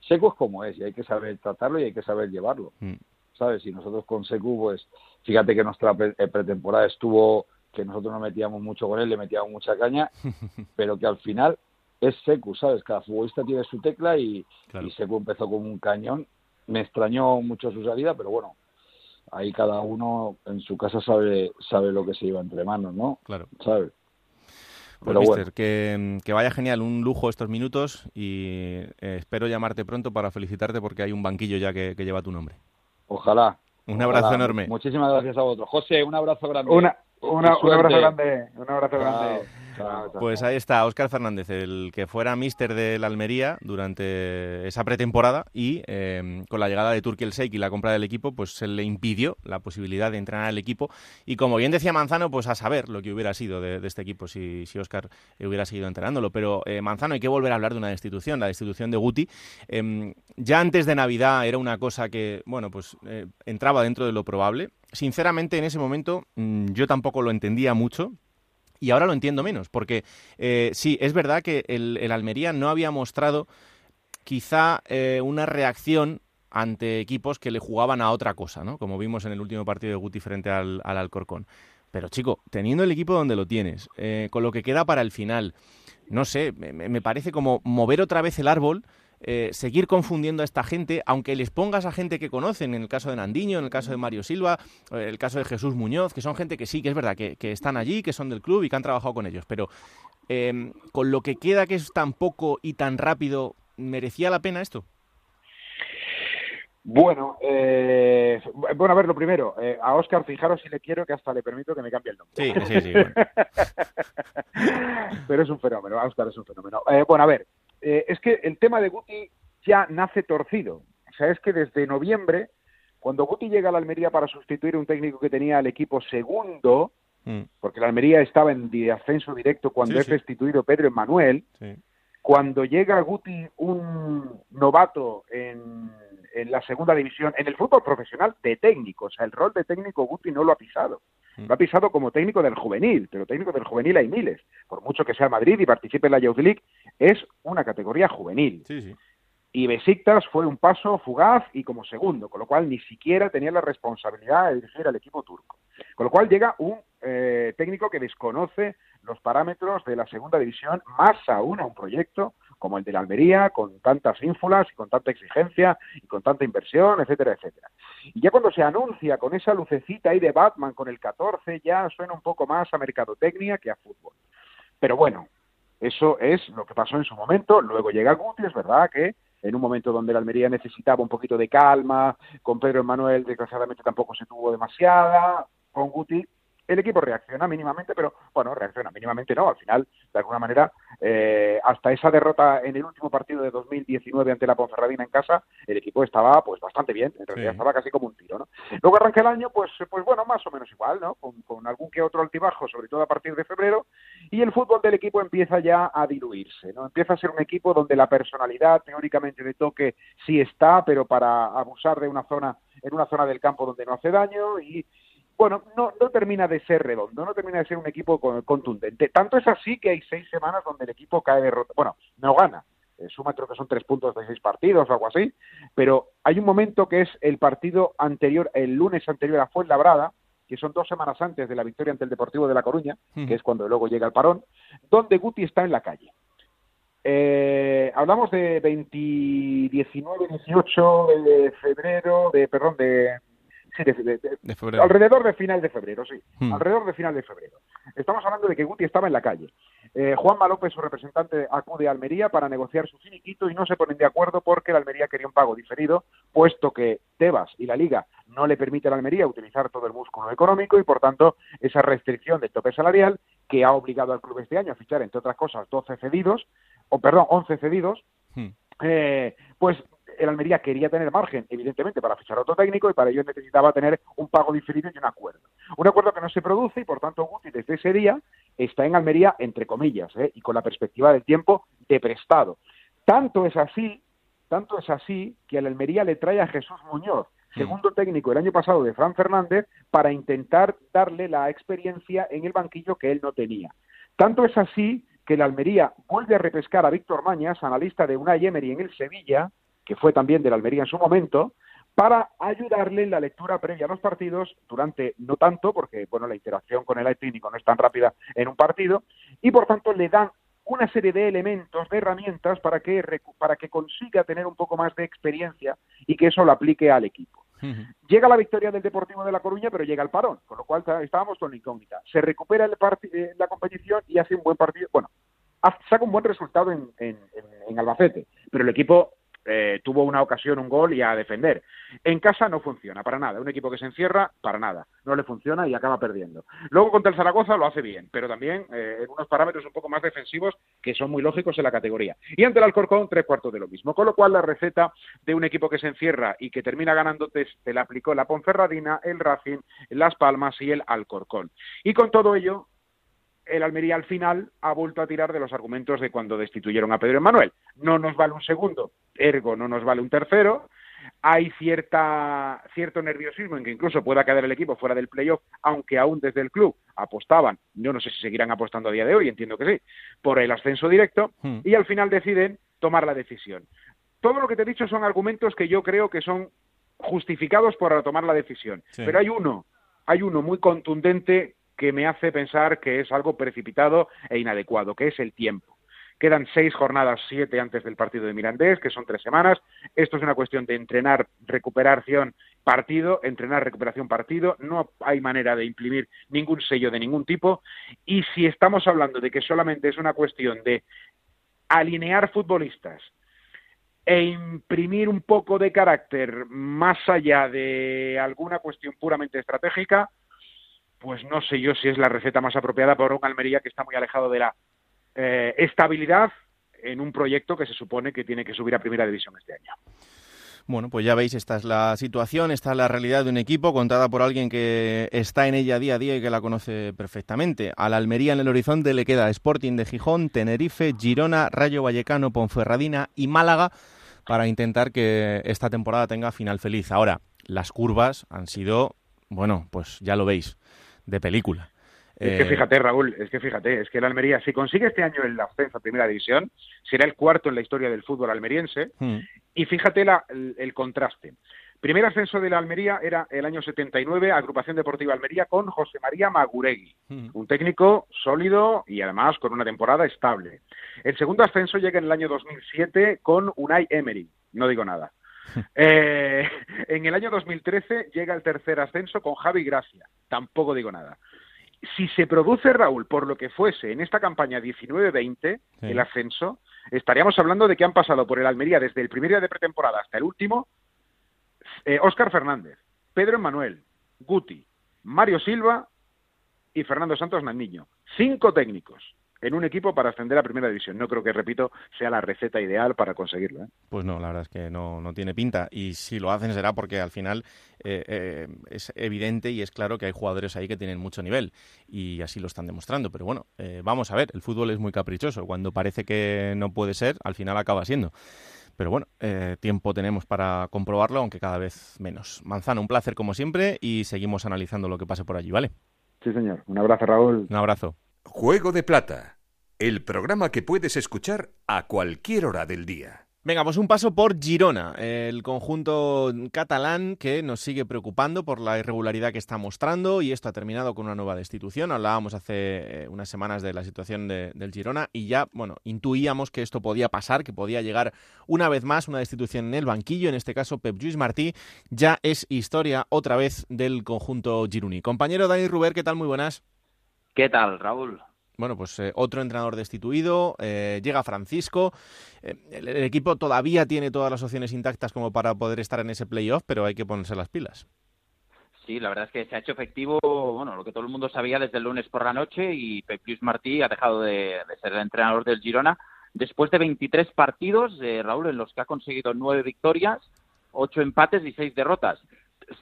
Seku es como es, y hay que saber tratarlo y hay que saber llevarlo. Hmm. ¿sabes? Y nosotros con Secu, pues fíjate que nuestra eh, pretemporada estuvo que nosotros no metíamos mucho con él, le metíamos mucha caña, pero que al final es Secu, ¿sabes? Cada futbolista tiene su tecla y, y Secu empezó como un cañón. Me extrañó mucho su salida, pero bueno, ahí cada uno en su casa sabe sabe lo que se lleva entre manos, ¿no? Claro. ¿Sabes? Pues, Pero que, vaya genial, un lujo estos minutos y eh, espero llamarte pronto para felicitarte porque hay un banquillo ya que, lleva tu nombre. Ojalá. Un abrazo enorme. Muchísimas gracias a vosotros. José, un abrazo grande. Una, un abrazo grande. Un abrazo grande. Pues ahí está Óscar Fernández, el que fuera míster de la Almería durante esa pretemporada y em, con la llegada de Turkiel Sheik y la compra del equipo, pues se le impidió la posibilidad de entrenar al equipo. Y como bien decía Manzano, pues a saber lo que hubiera sido de, este equipo si, si Óscar hubiera seguido entrenándolo. Pero eh, Manzano, hay que volver a hablar de una destitución, la destitución de Guti. Em, ya antes de Navidad era una cosa que, bueno, pues eh, entraba dentro de lo probable. Sinceramente, en ese momento mm, yo tampoco lo entendía mucho, y ahora lo entiendo menos, porque eh, sí, es verdad que el, Almería no había mostrado quizá eh, una reacción ante equipos que le jugaban a otra cosa, ¿no? Como vimos en el último partido de Guti frente al, Alcorcón. Pero chico, teniendo el equipo donde lo tienes, eh, con lo que queda para el final, no sé, me parece como mover otra vez el árbol eh, seguir confundiendo a esta gente, aunque les pongas a gente que conocen, en el caso de Nandiño, en el caso de Mario Silva, en eh, el caso de Jesús Muñoz, que son gente que sí, que es verdad, que, están allí, que son del club y que han trabajado con ellos, pero em, con lo que queda que es tan poco y tan rápido, ¿merecía la pena esto? Bueno, eh, bueno, a ver, lo primero, a Oscar, fijaros si le quiero que hasta le permito que me cambie el nombre. Sí, sí, sí. Pero es un fenómeno, Oscar es un fenómeno. bueno, a ver, eh, es que el tema de Guti ya nace torcido. O sea, es que desde noviembre, cuando Guti llega a la Almería para sustituir a un técnico que tenía al equipo segundo, mm. porque la Almería estaba en ascenso directo cuando es destituido Pedro Emanuel, cuando llega Guti un novato en, en, la segunda división, en el fútbol profesional de técnico, o sea, el rol de técnico Guti no lo ha pisado. Mm. Lo ha pisado como técnico del juvenil, pero técnico del juvenil hay miles. Por mucho que sea Madrid y participe en la Youth League, es una categoría juvenil. Y Besiktas fue un paso fugaz y como segundo, con lo cual ni siquiera tenía la responsabilidad de dirigir al equipo turco. Con lo cual llega un eh, técnico que desconoce los parámetros de la segunda división, más aún a un proyecto como el de la Almería, con tantas ínfulas con tanta exigencia y con tanta inversión, etcétera, etcétera. Y ya cuando se anuncia con esa lucecita ahí de Batman con el 14, ya suena un poco más a mercadotecnia que a fútbol. Pero bueno, eso es lo que pasó en su momento. Luego llega Guti, es verdad que en un momento donde la Almería necesitaba un poquito de calma, con Pedro Emanuel desgraciadamente tampoco se tuvo demasiada, con Guti el equipo reacciona mínimamente, pero bueno, reacciona mínimamente no, al final, de alguna manera, eh, hasta esa derrota en el último partido de 2019 ante la Ponferradina en casa, el equipo estaba pues bastante bien, en realidad estaba casi como un tiro, ¿no? Luego arranca el año, pues, pues bueno, más o menos igual, ¿no? Con, con algún que otro altibajo, sobre todo a partir de febrero, y el fútbol del equipo empieza ya a diluirse, ¿no? Empieza a ser un equipo donde la personalidad teóricamente de toque sí está, pero para abusar de una zona en una zona del campo donde no hace daño y, bueno, no, no termina de ser redondo, no termina de ser un equipo contundente. Tanto es así que hay seis semanas donde el equipo cae derrota, bueno, no gana, eh, suma creo que son tres puntos de seis partidos o algo así, pero hay un momento que es el partido anterior, el lunes anterior a Fuenlabrada, que son dos semanas antes de la victoria ante el Deportivo de La Coruña, que es cuando luego llega el parón, donde Guti está en la calle. Eh, hablamos de 20, 19, 18 de febrero, de, perdón, de Alrededor de final de febrero, sí. Hmm. Alrededor de final de febrero. Estamos hablando de que Guti estaba en la calle. Eh, Juanma López, su representante, acude a Almería para negociar su finiquito y no se ponen de acuerdo porque la Almería quería un pago diferido, puesto que Tebas y la Liga no le permiten a la Almería utilizar todo el músculo económico y, por tanto, esa restricción del tope salarial que ha obligado al club este año a fichar, entre otras cosas, 12 cedidos, o perdón, 11 cedidos, hmm. eh, pues el Almería quería tener margen, evidentemente, para fichar otro técnico y para ello necesitaba tener un pago diferido y un acuerdo. Un acuerdo que no se produce y, por tanto, Guti desde ese día está en Almería, entre comillas, ¿eh? y con la perspectiva del tiempo de prestado. Tanto es así, tanto es así que al Almería le trae a Jesús Muñoz, mm. segundo técnico el año pasado de Fran Fernández, para intentar darle la experiencia en el banquillo que él no tenía. Tanto es así que el Almería vuelve a repescar a Víctor Mañas, analista de una Emery en el Sevilla, que fue también de la Almería en su momento, para ayudarle en la lectura previa a los partidos durante, no tanto, porque bueno, la interacción con el técnico no es tan rápida en un partido, y por tanto le dan una serie de elementos, de herramientas para que, para que consiga tener un poco más de experiencia y que eso lo aplique al equipo. Llega la victoria del Deportivo de La Coruña, pero llega el parón, con lo cual estábamos con incógnita. Se recupera el eh, la competición y hace un buen partido. Bueno, saca un buen resultado en, en Albacete, pero el equipo eh, tuvo una ocasión, un gol y a defender. En casa no funciona para nada. Un equipo que se encierra, para nada. No le funciona y acaba perdiendo. Luego contra el Zaragoza lo hace bien, pero también eh, en unos parámetros un poco más defensivos que son muy lógicos en la categoría. Y ante el Alcorcón, tres cuartos de lo mismo. Con lo cual, la receta de un equipo que se encierra y que termina ganando te la aplicó la Ponferradina, el Racing, Las Palmas y el Alcorcón. Y con todo ello, el Almería al final ha vuelto a tirar de los argumentos de cuando destituyeron a Pedro Emanuel. No nos vale un segundo, ergo no nos vale un tercero. Hay cierta, cierto nerviosismo en que incluso pueda quedar el equipo fuera del playoff, aunque aún desde el club apostaban, yo no sé si seguirán apostando a día de hoy, entiendo que sí, por el ascenso directo, hmm. y al final deciden tomar la decisión. Todo lo que te he dicho son argumentos que yo creo que son justificados para tomar la decisión. Pero hay uno, hay uno muy contundente que me hace pensar que es algo precipitado e inadecuado, que es el tiempo. Quedan seis jornadas, siete antes del partido de Mirandés, que son tres semanas. Esto es una cuestión de entrenar, recuperación, partido, entrenar, recuperación, partido. No hay manera de imprimir ningún sello de ningún tipo. Y si estamos hablando de que solamente es una cuestión de alinear futbolistas e imprimir un poco de carácter más allá de alguna cuestión puramente estratégica, pues no sé yo si es la receta más apropiada para un Almería que está muy alejado de la eh, estabilidad en un proyecto que se supone que tiene que subir a primera división este año. Bueno, pues ya veis, esta es la situación, esta es la realidad de un equipo contada por alguien que está en ella día a día y que la conoce perfectamente. Al Almería en el horizonte le queda Sporting de Gijón, Tenerife, Girona, Rayo Vallecano, Ponferradina y Málaga para intentar que esta temporada tenga final feliz. Ahora, las curvas han sido, bueno, pues ya lo veis de película. Es que eh, fíjate, Raúl, es que fíjate, es que el Almería, si consigue este año el ascenso a Primera División, será el cuarto en la historia del fútbol almeriense. Hmm. Y fíjate la, el, contraste. Primer ascenso de la Almería era el año 79, Agrupación Deportiva Almería, con José María Maguregui, hmm. un técnico sólido y además con una temporada estable. El segundo ascenso llega en el año 2007 con Unai Emery, no digo nada. Eh, en el año 2013 llega el tercer ascenso con Javi Gracia. Tampoco digo nada. Si se produce, Raúl, por lo que fuese en esta campaña 19-20, el ascenso, estaríamos hablando de que han pasado por el Almería desde el primer día de pretemporada hasta el último Óscar eh, Fernández, Pedro Emanuel, Guti, Mario Silva y Fernando Santos Nandiño. Cinco técnicos en un equipo para ascender a primera división. No creo que, repito, sea la receta ideal para conseguirlo. ¿eh? Pues no, la verdad es que no, no tiene pinta. Y si lo hacen será porque al final eh, eh, es evidente y es claro que hay jugadores ahí que tienen mucho nivel y así lo están demostrando. Pero bueno, vamos a ver, el fútbol es muy caprichoso. Cuando parece que no puede ser, al final acaba siendo. Pero bueno, tiempo tenemos para comprobarlo, aunque cada vez menos. Manzano, un placer como siempre y seguimos analizando lo que pase por allí, ¿vale? Sí, señor. Un abrazo, Raúl. Un abrazo. Juego de Plata, el programa que puedes escuchar a cualquier hora del día. Venga, pues un paso por Girona, el conjunto catalán que nos sigue preocupando por la irregularidad que está mostrando y esto ha terminado con una nueva destitución. Hablábamos hace eh, unas semanas de la situación del Girona y ya, bueno, intuíamos que esto podía pasar, que podía llegar una vez más una destitución en el banquillo, en este caso Pep Lluís Martí, ya es historia otra vez del conjunto giruní. Compañero Dani Ruber, ¿qué tal? Muy buenas. ¿Qué tal, Raúl? Bueno, pues eh, otro entrenador destituido, eh, llega Francisco, eh, el, equipo todavía tiene todas las opciones intactas como para poder estar en ese playoff, pero hay que ponerse las pilas. Sí, la verdad es que se ha hecho efectivo, bueno, lo que todo el mundo sabía desde el lunes por la noche y Pep Martí ha dejado de, ser el entrenador del Girona. Después de 23 partidos, Raúl, en los que ha conseguido nueve victorias, ocho empates y seis derrotas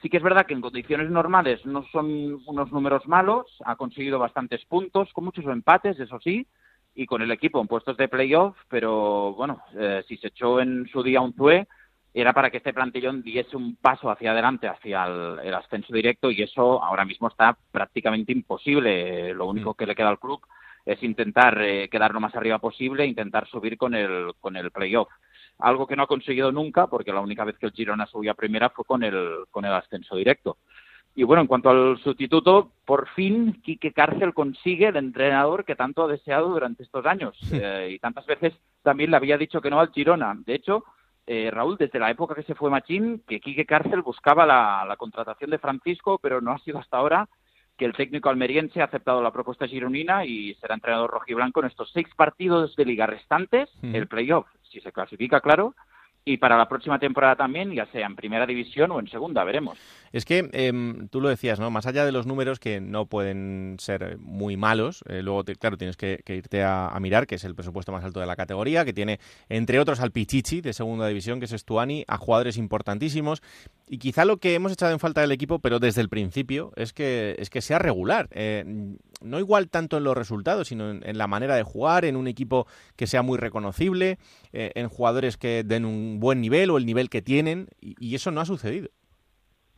sí que es verdad que en condiciones normales no son unos números malos, ha conseguido bastantes puntos, con muchos empates, eso sí, y con el equipo en puestos de playoff, pero bueno, eh, si se echó en su día un TUE, era para que este plantillón diese un paso hacia adelante, hacia el, ascenso directo, y eso ahora mismo está prácticamente imposible. Lo único mm. que le queda al club es intentar eh, quedar lo más arriba posible, intentar subir con el, con el playoff. Algo que no ha conseguido nunca, porque la única vez que el Girona subió a primera fue con el, con el ascenso directo. Y bueno, en cuanto al sustituto, por fin Quique Cárcel consigue el entrenador que tanto ha deseado durante estos años. Eh, y tantas veces también le había dicho que no al Girona. De hecho, eh, Raúl, desde la época que se fue Machín, que Quique Cárcel buscaba la, la, contratación de Francisco, pero no ha sido hasta ahora que el técnico almeriense ha aceptado la propuesta gironina y será entrenador rojiblanco en estos seis partidos de liga restantes, el playoff, si se clasifica, claro, y para la próxima temporada también, ya sea en primera división o en segunda, veremos. Es que em, tú lo decías, ¿no? Más allá de los números que no pueden ser muy malos, eh, luego, claro, tienes que, irte a, mirar, que es el presupuesto más alto de la categoría, que tiene, entre otros, al Pichichi de segunda división, que es Estuani, a jugadores importantísimos. Y quizá lo que hemos echado en falta del equipo, pero desde el principio, es que, es que sea regular. Eh, no igual tanto en los resultados, sino en, la manera de jugar, en un equipo que sea muy reconocible, eh, en jugadores que den un buen nivel o el nivel que tienen, y eso no ha sucedido.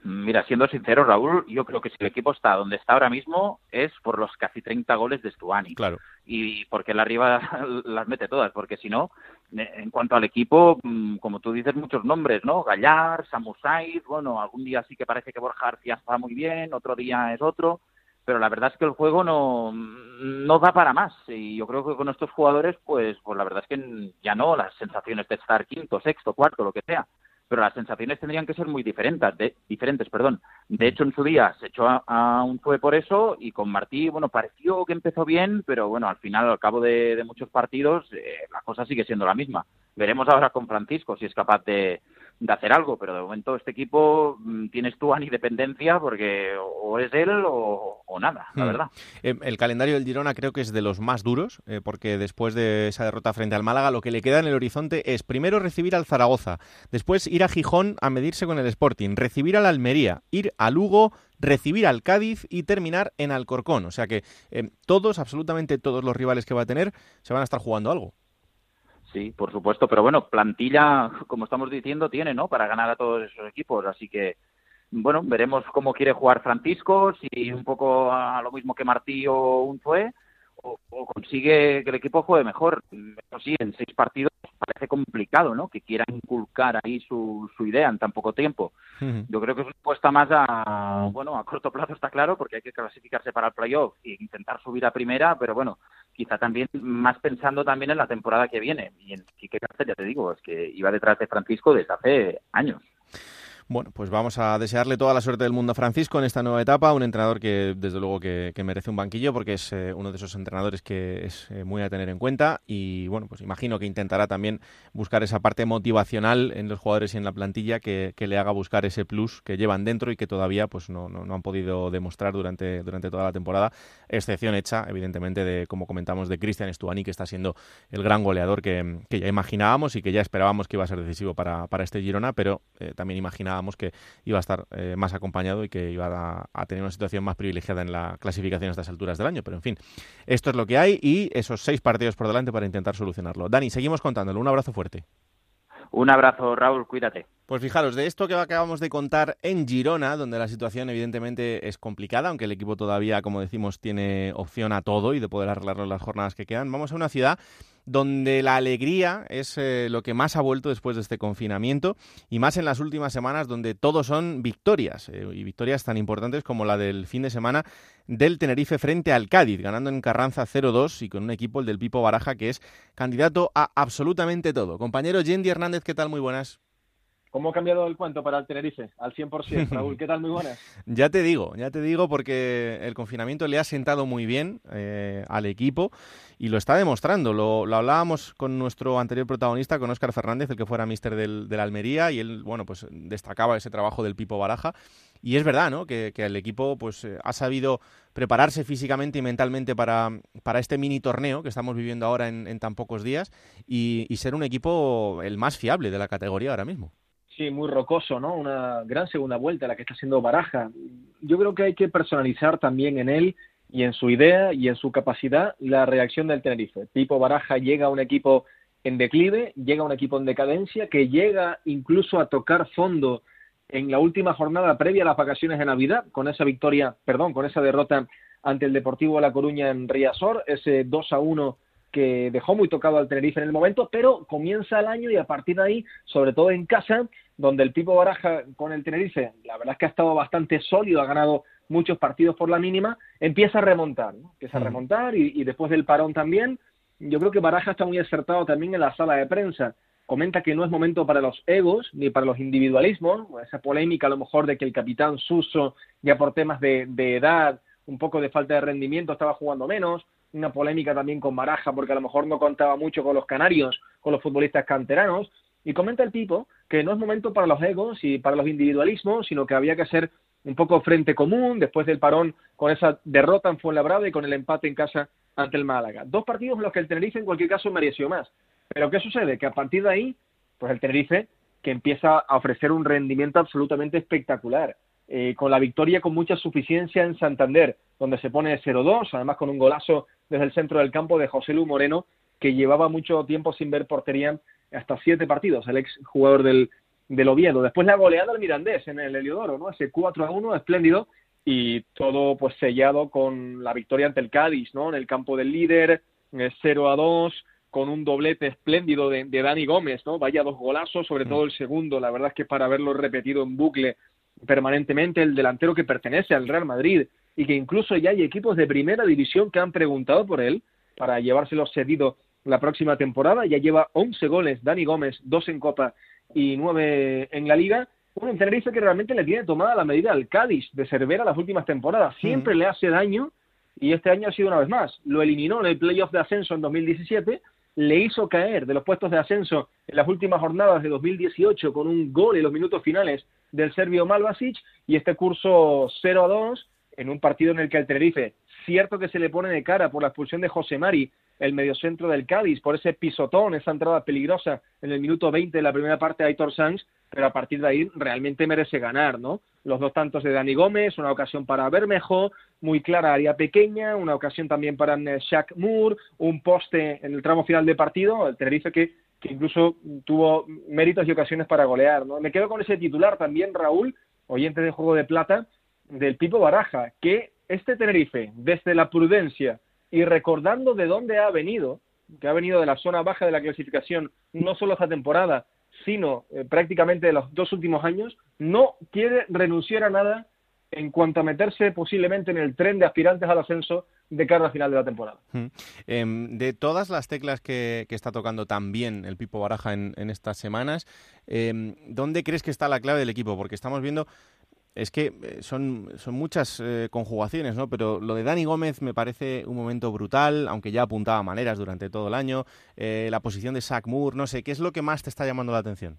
Mira, siendo sincero, Raúl, yo creo que si el equipo está donde está ahora mismo es por los casi 30 goles de Stuani. Claro. Y porque él arriba las mete todas, porque si no, en cuanto al equipo, mm, como tú dices, muchos nombres, ¿no? Gallar, Samusai, bueno, algún día sí que parece que Borja García está muy bien, otro día es otro, pero la verdad es que el juego no, no da para más. Y yo creo que con estos jugadores, pues, pues la verdad es que ya no las sensaciones de estar quinto, sexto, cuarto, lo que sea pero las sensaciones tendrían que ser muy diferentes, de, diferentes, perdón. De hecho, en su día se echó a, un fue por eso y con Martí, bueno, pareció que empezó bien, pero bueno, al final, al cabo de, muchos partidos, eh, la cosa sigue siendo la misma. Veremos ahora con Francisco si es capaz de, de hacer algo, pero de momento este equipo mm, tienes tú a ni dependencia porque o es él o, nada, la hmm. verdad. Eh, el calendario del Girona creo que es de los más duros, eh, porque después de esa derrota frente al Málaga, lo que le queda en el horizonte es primero recibir al Zaragoza, después ir a Gijón a medirse con el Sporting, recibir al Almería, ir a Lugo, recibir al Cádiz y terminar en Alcorcón. O sea que eh, todos, absolutamente todos los rivales que va a tener, se van a estar jugando algo. Sí, por supuesto, pero bueno, plantilla, como estamos diciendo, tiene, ¿no? Para ganar a todos esos equipos, así que, bueno, veremos cómo quiere jugar Francisco, si un poco a lo mismo que Martí o un fue, o, consigue que el equipo juegue mejor. Eso sí, en seis partidos parece complicado, ¿no? Que quiera inculcar ahí su, su idea en tan poco tiempo. Yo creo que es una apuesta más a, bueno, a corto plazo está claro, porque hay que clasificarse para el playoff e intentar subir a primera, pero bueno, quizá también más pensando también en la temporada que viene. Y en Quique Cárcel, ya te digo, es que iba detrás de Francisco desde hace años. Bueno, pues vamos a desearle toda la suerte del mundo a Francisco en esta nueva etapa, un entrenador que desde luego que, merece un banquillo porque es eh, uno de esos entrenadores que es eh, muy a tener en cuenta y bueno, pues imagino que intentará también buscar esa parte motivacional en los jugadores y en la plantilla que, le haga buscar ese plus que llevan dentro y que todavía pues no, no, han podido demostrar durante, durante toda la temporada, excepción hecha evidentemente de, como comentamos, de Cristian Stuani que está siendo el gran goleador que, ya imaginábamos y que ya esperábamos que iba a ser decisivo para, para este Girona, pero eh, también imaginábamos que iba a estar eh, más acompañado y que iba a, tener una situación más privilegiada en la clasificación a estas alturas del año. Pero en fin, esto es lo que hay y esos seis partidos por delante para intentar solucionarlo. Dani, seguimos contándolo. Un abrazo fuerte. Un abrazo, Raúl, cuídate. Pues fijaros, de esto que acabamos de contar en Girona, donde la situación evidentemente es complicada, aunque el equipo todavía, como decimos, tiene opción a todo y de poder arreglarlo las jornadas que quedan, vamos a una ciudad donde la alegría es eh, lo que más ha vuelto después de este confinamiento y más en las últimas semanas donde todo son victorias eh, y victorias tan importantes como la del fin de semana del Tenerife frente al Cádiz, ganando en Carranza 0-2 y con un equipo, el del Pipo Baraja, que es candidato a absolutamente todo. Compañero Yendi Hernández, ¿qué tal? Muy buenas. ¿Cómo ha cambiado el cuento para el Tenerife? Al 100%. Raúl, ¿qué tal? Muy buenas. ya te digo, ya te digo porque el confinamiento le ha sentado muy bien eh, al equipo y lo está demostrando. Lo, hablábamos con nuestro anterior protagonista, con Óscar Fernández, el que fuera mister del, del, Almería, y él, bueno, pues destacaba ese trabajo del Pipo Baraja. Y es verdad, ¿no? Que, el equipo pues eh, ha sabido prepararse físicamente y mentalmente para, para este mini torneo que estamos viviendo ahora en, tan pocos días y ser un equipo el más fiable de la categoría ahora mismo. Sí, muy rocoso, ¿no? Una gran segunda vuelta la que está haciendo Baraja. Yo creo que hay que personalizar también en él y en su idea y en su capacidad la reacción del Tenerife. Tipo Baraja llega a un equipo en declive, llega a un equipo en decadencia, que llega incluso a tocar fondo en la última jornada previa a las vacaciones de Navidad, con esa victoria, perdón, con esa derrota ante el Deportivo de La Coruña en Riazor, ese 2 a 1 que dejó muy tocado al Tenerife en el momento, pero comienza el año y a partir de ahí, sobre todo en casa, donde el Pipo Baraja con el Tenerife, la verdad es que ha estado bastante sólido, ha ganado muchos partidos por la mínima, empieza a remontar, empieza a mm. remontar y, después del parón también, yo creo que Baraja está muy acertado también en la sala de prensa. Comenta que no es momento para los egos ni para los individualismos, esa polémica a lo mejor de que el capitán Suso ya por temas de, de edad, un poco de falta de rendimiento estaba jugando menos, una polémica también con Baraja porque a lo mejor no contaba mucho con los canarios, con los futbolistas canteranos, y comenta el tipo que no es momento para los egos y para los individualismos, sino que había que hacer un poco frente común después del parón con esa derrota en Fuenlabrada y con el empate en casa ante el Málaga. Dos partidos en los que el Tenerife en cualquier caso mereció más. Pero ¿qué sucede? Que a partir de ahí, pues el Tenerife que empieza a ofrecer un rendimiento absolutamente espectacular. Eh, con la victoria con mucha suficiencia en Santander, donde se pone 0-2, además con un golazo desde el centro del campo de José Lu Moreno, que llevaba mucho tiempo sin ver portería, hasta siete partidos, el ex jugador del, del Oviedo. Después la goleada al Mirandés en el Heliodoro, ¿no? Ese 4-1 espléndido y todo pues sellado con la victoria ante el Cádiz, ¿no? En el campo del líder, 0-2, eh, con un doblete espléndido de, de, Dani Gómez, ¿no? Vaya dos golazos, sobre mm. todo el segundo, la verdad es que para verlo repetido en bucle permanentemente, el delantero que pertenece al Real Madrid, y que incluso ya hay equipos de primera división que han preguntado por él para llevárselo cedido la próxima temporada. Ya lleva 11 goles Dani Gómez, dos en Copa y nueve en la Liga. Un Tenerife que realmente le tiene tomada la medida al Cádiz de Cervera las últimas temporadas. Siempre le hace daño y este año ha sido una vez más. Lo eliminó en el playoff de ascenso en 2017, le hizo caer de los puestos de ascenso en las últimas jornadas de 2018 con un gol en los minutos finales del serbio Malvasic y este curso 0 a 2 en un partido en el que el Tenerife, cierto que se le pone de cara por la expulsión de José Mari, el mediocentro del Cádiz, por ese pisotón, esa entrada peligrosa en el minuto 20 de la primera parte de Aitor Sanz, pero a partir de ahí realmente merece ganar, ¿no? Los dos tantos de Dani Gómez, una ocasión para Bermejo, muy clara área pequeña, una ocasión también para Shaq Moore, un poste en el tramo final de partido, el Tenerife que, incluso tuvo méritos y ocasiones para golear, ¿no? Me quedo con ese titular también, Raúl, oyente de Juego de Plata, del Pipo Baraja, que este Tenerife, desde la prudencia y recordando de dónde ha venido, que ha venido de la zona baja de la clasificación, no solo esta temporada, sino eh, prácticamente de los dos últimos años, no quiere renunciar a nada en cuanto a meterse posiblemente en el tren de aspirantes al ascenso de cara al final de la temporada. Em, de todas las teclas que, está tocando también el Pipo Baraja en, estas semanas, em, ¿dónde crees que está la clave del equipo? Porque estamos viendo es que eh, son, son muchas eh, conjugaciones, ¿no? Pero lo de Dani Gómez me parece un momento brutal, aunque ya apuntaba maneras durante todo el año. Eh, la posición de Zach Moore, no sé, ¿qué es lo que más te está llamando la atención?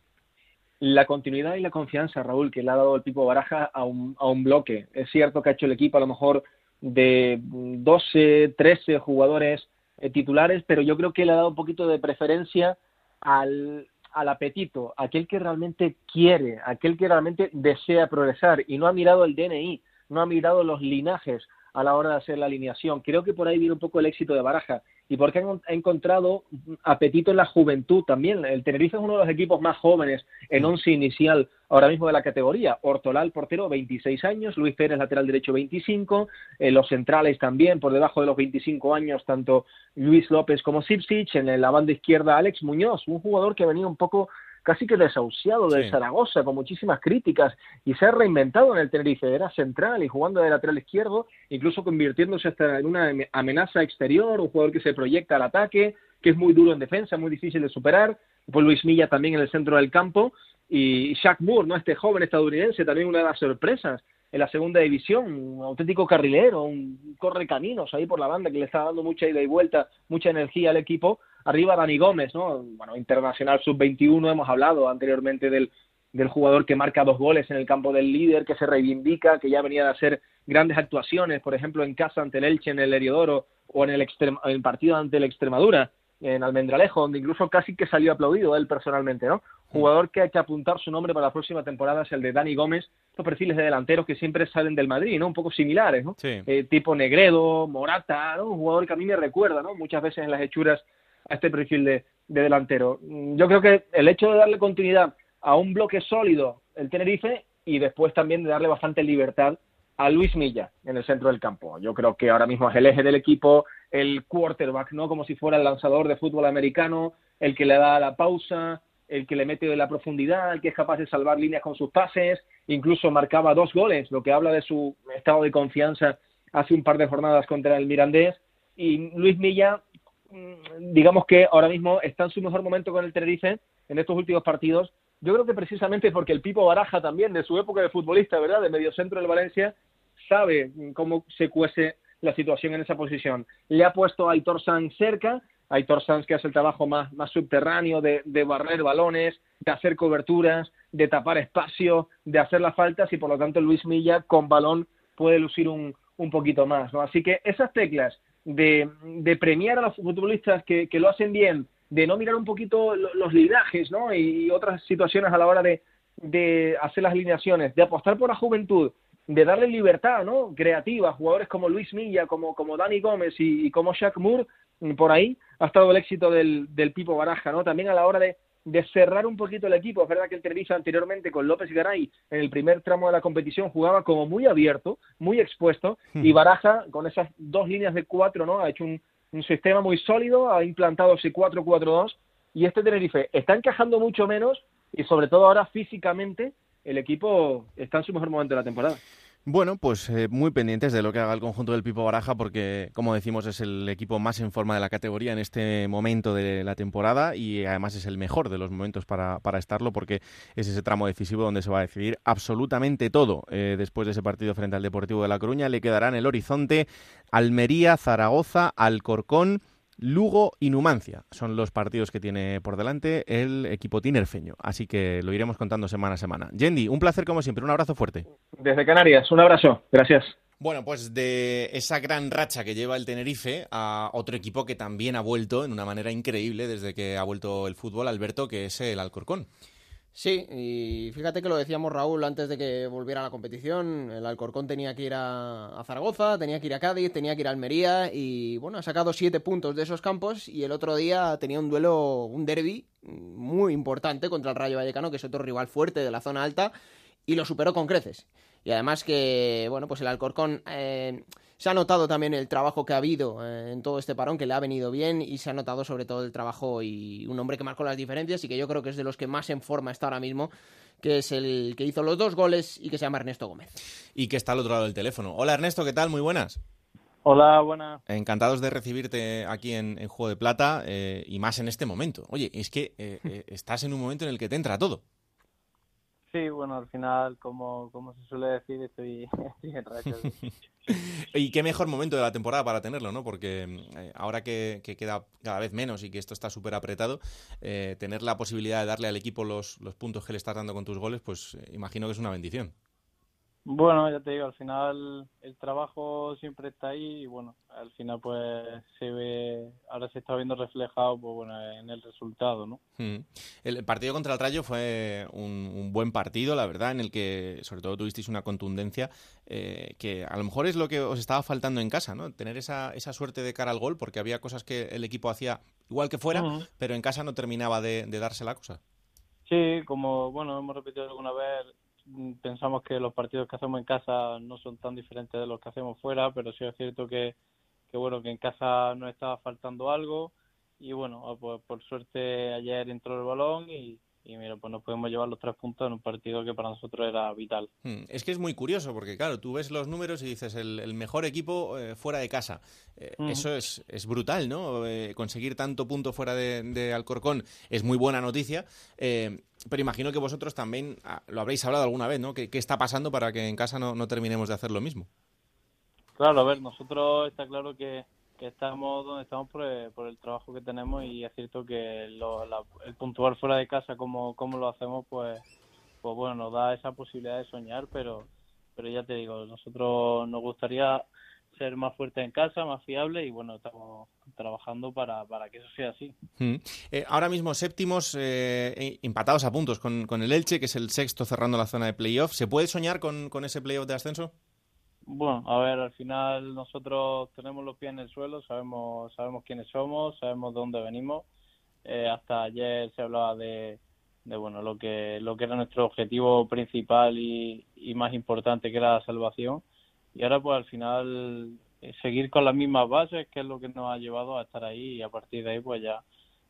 La continuidad y la confianza, Raúl, que le ha dado el tipo Baraja a un, a un bloque. Es cierto que ha hecho el equipo a lo mejor de 12, 13 jugadores titulares, pero yo creo que le ha dado un poquito de preferencia al, al apetito, aquel que realmente quiere, aquel que realmente desea progresar y no ha mirado el DNI, no ha mirado los linajes a la hora de hacer la alineación. Creo que por ahí viene un poco el éxito de Baraja y porque ha encontrado apetito en la juventud también. El Tenerife es uno de los equipos más jóvenes en once inicial ahora mismo de la categoría. Hortolal, portero, 26 años, Luis Pérez, lateral derecho, 25, eh, los centrales también por debajo de los 25 años, tanto Luis López como Sipsich, en la banda izquierda Alex Muñoz, un jugador que ha venido un poco casi que desahuciado de Zaragoza, con muchísimas críticas, y se ha reinventado en el Tenerife. Era central y jugando de lateral izquierdo, incluso convirtiéndose hasta en una amenaza exterior, un jugador que se proyecta al ataque, que es muy duro en defensa, muy difícil de superar. Pues Luis Milla también en el centro del campo. Y Shaq Moore, ¿no? este joven estadounidense, también una de las sorpresas en la segunda división, un auténtico carrilero, un corre caminos ahí por la banda que le está dando mucha ida y vuelta, mucha energía al equipo Arriba Dani Gómez, ¿no? Bueno, internacional sub-21, hemos hablado anteriormente del, del jugador que marca dos goles en el campo del líder, que se reivindica, que ya venía de hacer grandes actuaciones, por ejemplo, en casa ante el Elche en el Heriodoro o en el, en el partido ante el Extremadura en Almendralejo, donde incluso casi que salió aplaudido él personalmente, ¿no? Jugador que hay que apuntar su nombre para la próxima temporada es el de Dani Gómez, estos perfiles de delanteros que siempre salen del Madrid, ¿no? Un poco similares, ¿no? Eh, tipo Negredo, Morata, ¿no? Un jugador que a mí me recuerda, ¿no? Muchas veces en las hechuras a este perfil de, delantero. Yo creo que el hecho de darle continuidad a un bloque sólido, el Tenerife, y después también de darle bastante libertad a Luis Milla en el centro del campo. Yo creo que ahora mismo es el eje del equipo, el quarterback, ¿no? Como si fuera el lanzador de fútbol americano, el que le da la pausa, el que le mete de la profundidad, el que es capaz de salvar líneas con sus pases, incluso marcaba dos goles, lo que habla de su estado de confianza hace un par de jornadas contra el Mirandés. Y Luis Milla, mm, digamos que ahora mismo está en su mejor momento con el Tenerife en estos últimos partidos. Yo creo que precisamente porque el Pipo Baraja también, de su época de futbolista, ¿verdad? De mediocentro del Valencia, sabe cómo se cuece la situación en esa posición. Le ha puesto a Aitor Sanz cerca, Aitor Sanz que hace el trabajo más, más subterráneo de, de, barrer balones, de hacer coberturas, de tapar espacio, de hacer las faltas y por lo tanto Luis Milla con balón puede lucir un, un poquito más. ¿no? Así que esas teclas de, de premiar a los futbolistas que, que, lo hacen bien, de no mirar un poquito los lidajes ¿no? y otras situaciones a la hora de, de hacer las alineaciones, de apostar por la juventud, de darle libertad ¿no? creativa a jugadores como Luis Milla, como, como Dani Gómez y, y como Shaq Moore, por ahí ha estado el éxito del, del Pipo Baraja, ¿no? También a la hora de, de cerrar un poquito el equipo. Es verdad que el Tenerife anteriormente con López Garay en el primer tramo de la competición jugaba como muy abierto, muy expuesto, y Baraja con esas dos líneas de cuatro, ¿no? Ha hecho un, un sistema muy sólido, ha implantado ese 4-4-2 y este Tenerife está encajando mucho menos y sobre todo ahora físicamente el equipo está en su mejor momento de la temporada. Bueno, pues eh, muy pendientes de lo que haga el conjunto del Pipo Baraja porque, como decimos, es el equipo más en forma de la categoría en este momento de la temporada y además es el mejor de los momentos para, para estarlo porque es ese tramo decisivo donde se va a decidir absolutamente todo. Eh, después de ese partido frente al Deportivo de La Coruña le quedará en el horizonte Almería, Zaragoza, Alcorcón Lugo y Numancia son los partidos que tiene por delante el equipo tinerfeño, así que lo iremos contando semana a semana. Yendi, un placer como siempre, un abrazo fuerte. Desde Canarias, un abrazo, gracias. Bueno, pues de esa gran racha que lleva el Tenerife a otro equipo que también ha vuelto en una manera increíble desde que ha vuelto el fútbol, Alberto, que es el Alcorcón. Sí, y fíjate que lo decíamos Raúl antes de que volviera a la competición. El Alcorcón tenía que ir a, Zaragoza, tenía que ir a Cádiz, tenía que ir a Almería y bueno, ha sacado siete puntos de esos campos y el otro día tenía un duelo, un derby muy importante contra el Rayo Vallecano, que es otro rival fuerte de la zona alta y lo superó con creces. Y además que, bueno, pues el Alcorcón... Eh, se ha notado también el trabajo que ha habido eh, en todo este parón, que le ha venido bien, y se ha notado sobre todo el trabajo y un hombre que marcó las diferencias y que yo creo que es de los que más en forma está ahora mismo, que es el que hizo los dos goles y que se llama Ernesto Gómez. Y que está al otro lado del teléfono. Hola Ernesto, ¿qué tal? Muy buenas. Hola, buenas. Encantados de recibirte aquí en, en Juego de Plata eh, y más en este momento. Oye, es que eh, eh, estás en un momento en el que te entra todo. Sí, bueno, al final, como, como se suele decir, estoy, en racha. y qué mejor momento de la temporada para tenerlo, ¿no? Porque eh, ahora que, que, queda cada vez menos y que esto está súper apretado, eh, tener la posibilidad de darle al equipo los, los puntos que le estás dando con tus goles, pues eh, imagino que es una bendición. Bueno, ya te digo, al final el trabajo siempre está ahí y bueno, al final pues se ve, ahora se está viendo reflejado pues bueno en el resultado, ¿no? Mm. El partido contra el Rayo fue un, un, buen partido, la verdad, en el que sobre todo tuvisteis una contundencia eh, que a lo mejor es lo que os estaba faltando en casa, ¿no? Tener esa, esa suerte de cara al gol, porque había cosas que el equipo hacía igual que fuera, uh -huh. pero en casa no terminaba de, de darse la cosa. Sí, como bueno hemos repetido alguna vez pensamos que los partidos que hacemos en casa no son tan diferentes de los que hacemos fuera, pero sí es cierto que, que bueno, que en casa nos estaba faltando algo. Y bueno, pues por suerte ayer entró el balón y, y mira, pues nos podemos llevar los tres puntos en un partido que para nosotros era vital. Es que es muy curioso porque, claro, tú ves los números y dices el, el mejor equipo eh, fuera de casa. Eh, uh -huh. Eso es, es brutal, ¿no? Eh, conseguir tanto punto fuera de, de, Alcorcón es muy buena noticia. Pero imagino que vosotros también ah, lo habréis hablado alguna vez, ¿no? ¿Qué, qué está pasando para que en casa no, no terminemos de hacer lo mismo? Claro, a ver, nosotros está claro que que estamos donde estamos por el, por el trabajo que tenemos y es cierto que lo, la, el puntuar fuera de casa como, como lo hacemos pues pues bueno nos da esa posibilidad de soñar pero pero ya te digo nosotros nos gustaría ser más fuerte en casa, más fiable y bueno, estamos trabajando para, para que eso sea así. Mm. Eh, ahora mismo séptimos eh, empatados a puntos con, con el Elche, que es el sexto cerrando la zona de playoff. ¿Se puede soñar con, con ese playoff de ascenso? Bueno, a ver, al final nosotros tenemos los pies en el suelo, sabemos sabemos quiénes somos, sabemos de dónde venimos. Eh, hasta ayer se hablaba de, de bueno lo que lo que era nuestro objetivo principal y, y más importante, que era la salvación y ahora pues al final eh, seguir con las mismas bases, que es lo que nos ha llevado a estar ahí y a partir de ahí pues ya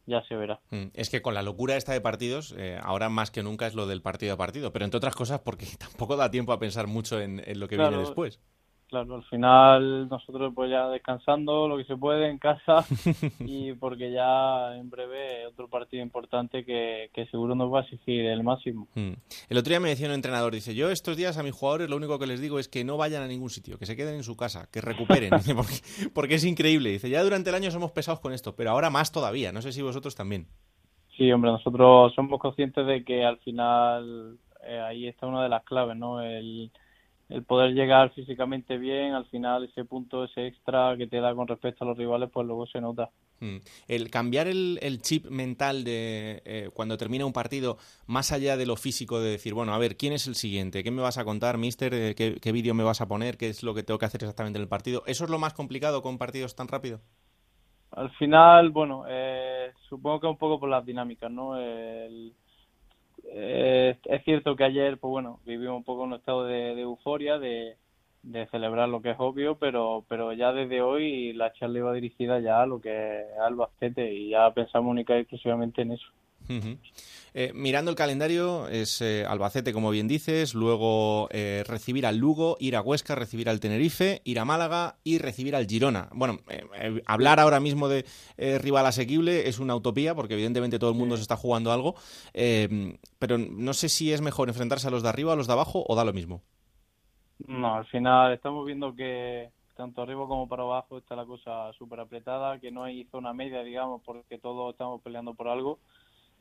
ya se verá. Mm, es que con la locura esta de partidos, eh, ahora más que nunca es lo del partido a partido, pero entre otras cosas porque tampoco da tiempo a pensar mucho en, lo que viene después. Claro, al final nosotros pues ya descansando lo que se puede en casa y porque ya en breve otro partido importante que, seguro nos va a exigir el máximo. Hmm. El otro día me decía un entrenador, dice, yo estos días a mis jugadores lo único que les digo es que no vayan a ningún sitio, que se queden en su casa, que recuperen, porque, porque, es increíble. Dice, ya durante el año somos pesados con esto, pero ahora más todavía, no sé si vosotros también. Sí, hombre, nosotros somos conscientes de que al final eh, ahí está una de las claves, ¿no? El el poder llegar físicamente bien, al final ese punto, ese extra que te da con respecto a los rivales, pues luego se nota. Hmm. El cambiar el, chip mental de eh, cuando termina un partido, más allá de lo físico, de decir, bueno, a ver, ¿quién es el siguiente? ¿Qué me vas a contar, mister? Eh, ¿Qué, vídeo me vas a poner? ¿Qué es lo que tengo que hacer exactamente en el partido? ¿Eso es lo más complicado con partidos tan rápido? Al final, bueno, eh, supongo que un poco por las dinámicas, ¿no? El eh, es cierto que ayer, pues bueno, vivimos un poco un estado de, euforia, de, celebrar lo que es obvio, pero, pero ya desde hoy la charla iba dirigida ya a lo que es Albacete y ya pensamos única exclusivamente en eso. Eh, mirando el calendario, es eh, Albacete, como bien dices, luego eh, recibir al Lugo, ir a Huesca, recibir al Tenerife, ir a Málaga y recibir al Girona. Bueno, hablar ahora mismo de rival asequible es una utopía, porque evidentemente todo el mundo se está jugando algo, pero no sé si es mejor enfrentarse a los de arriba o a los de abajo o da lo mismo. No, al final estamos viendo que tanto arriba como para abajo está la cosa súper apretada, que no hay zona media, digamos, porque todos estamos peleando por algo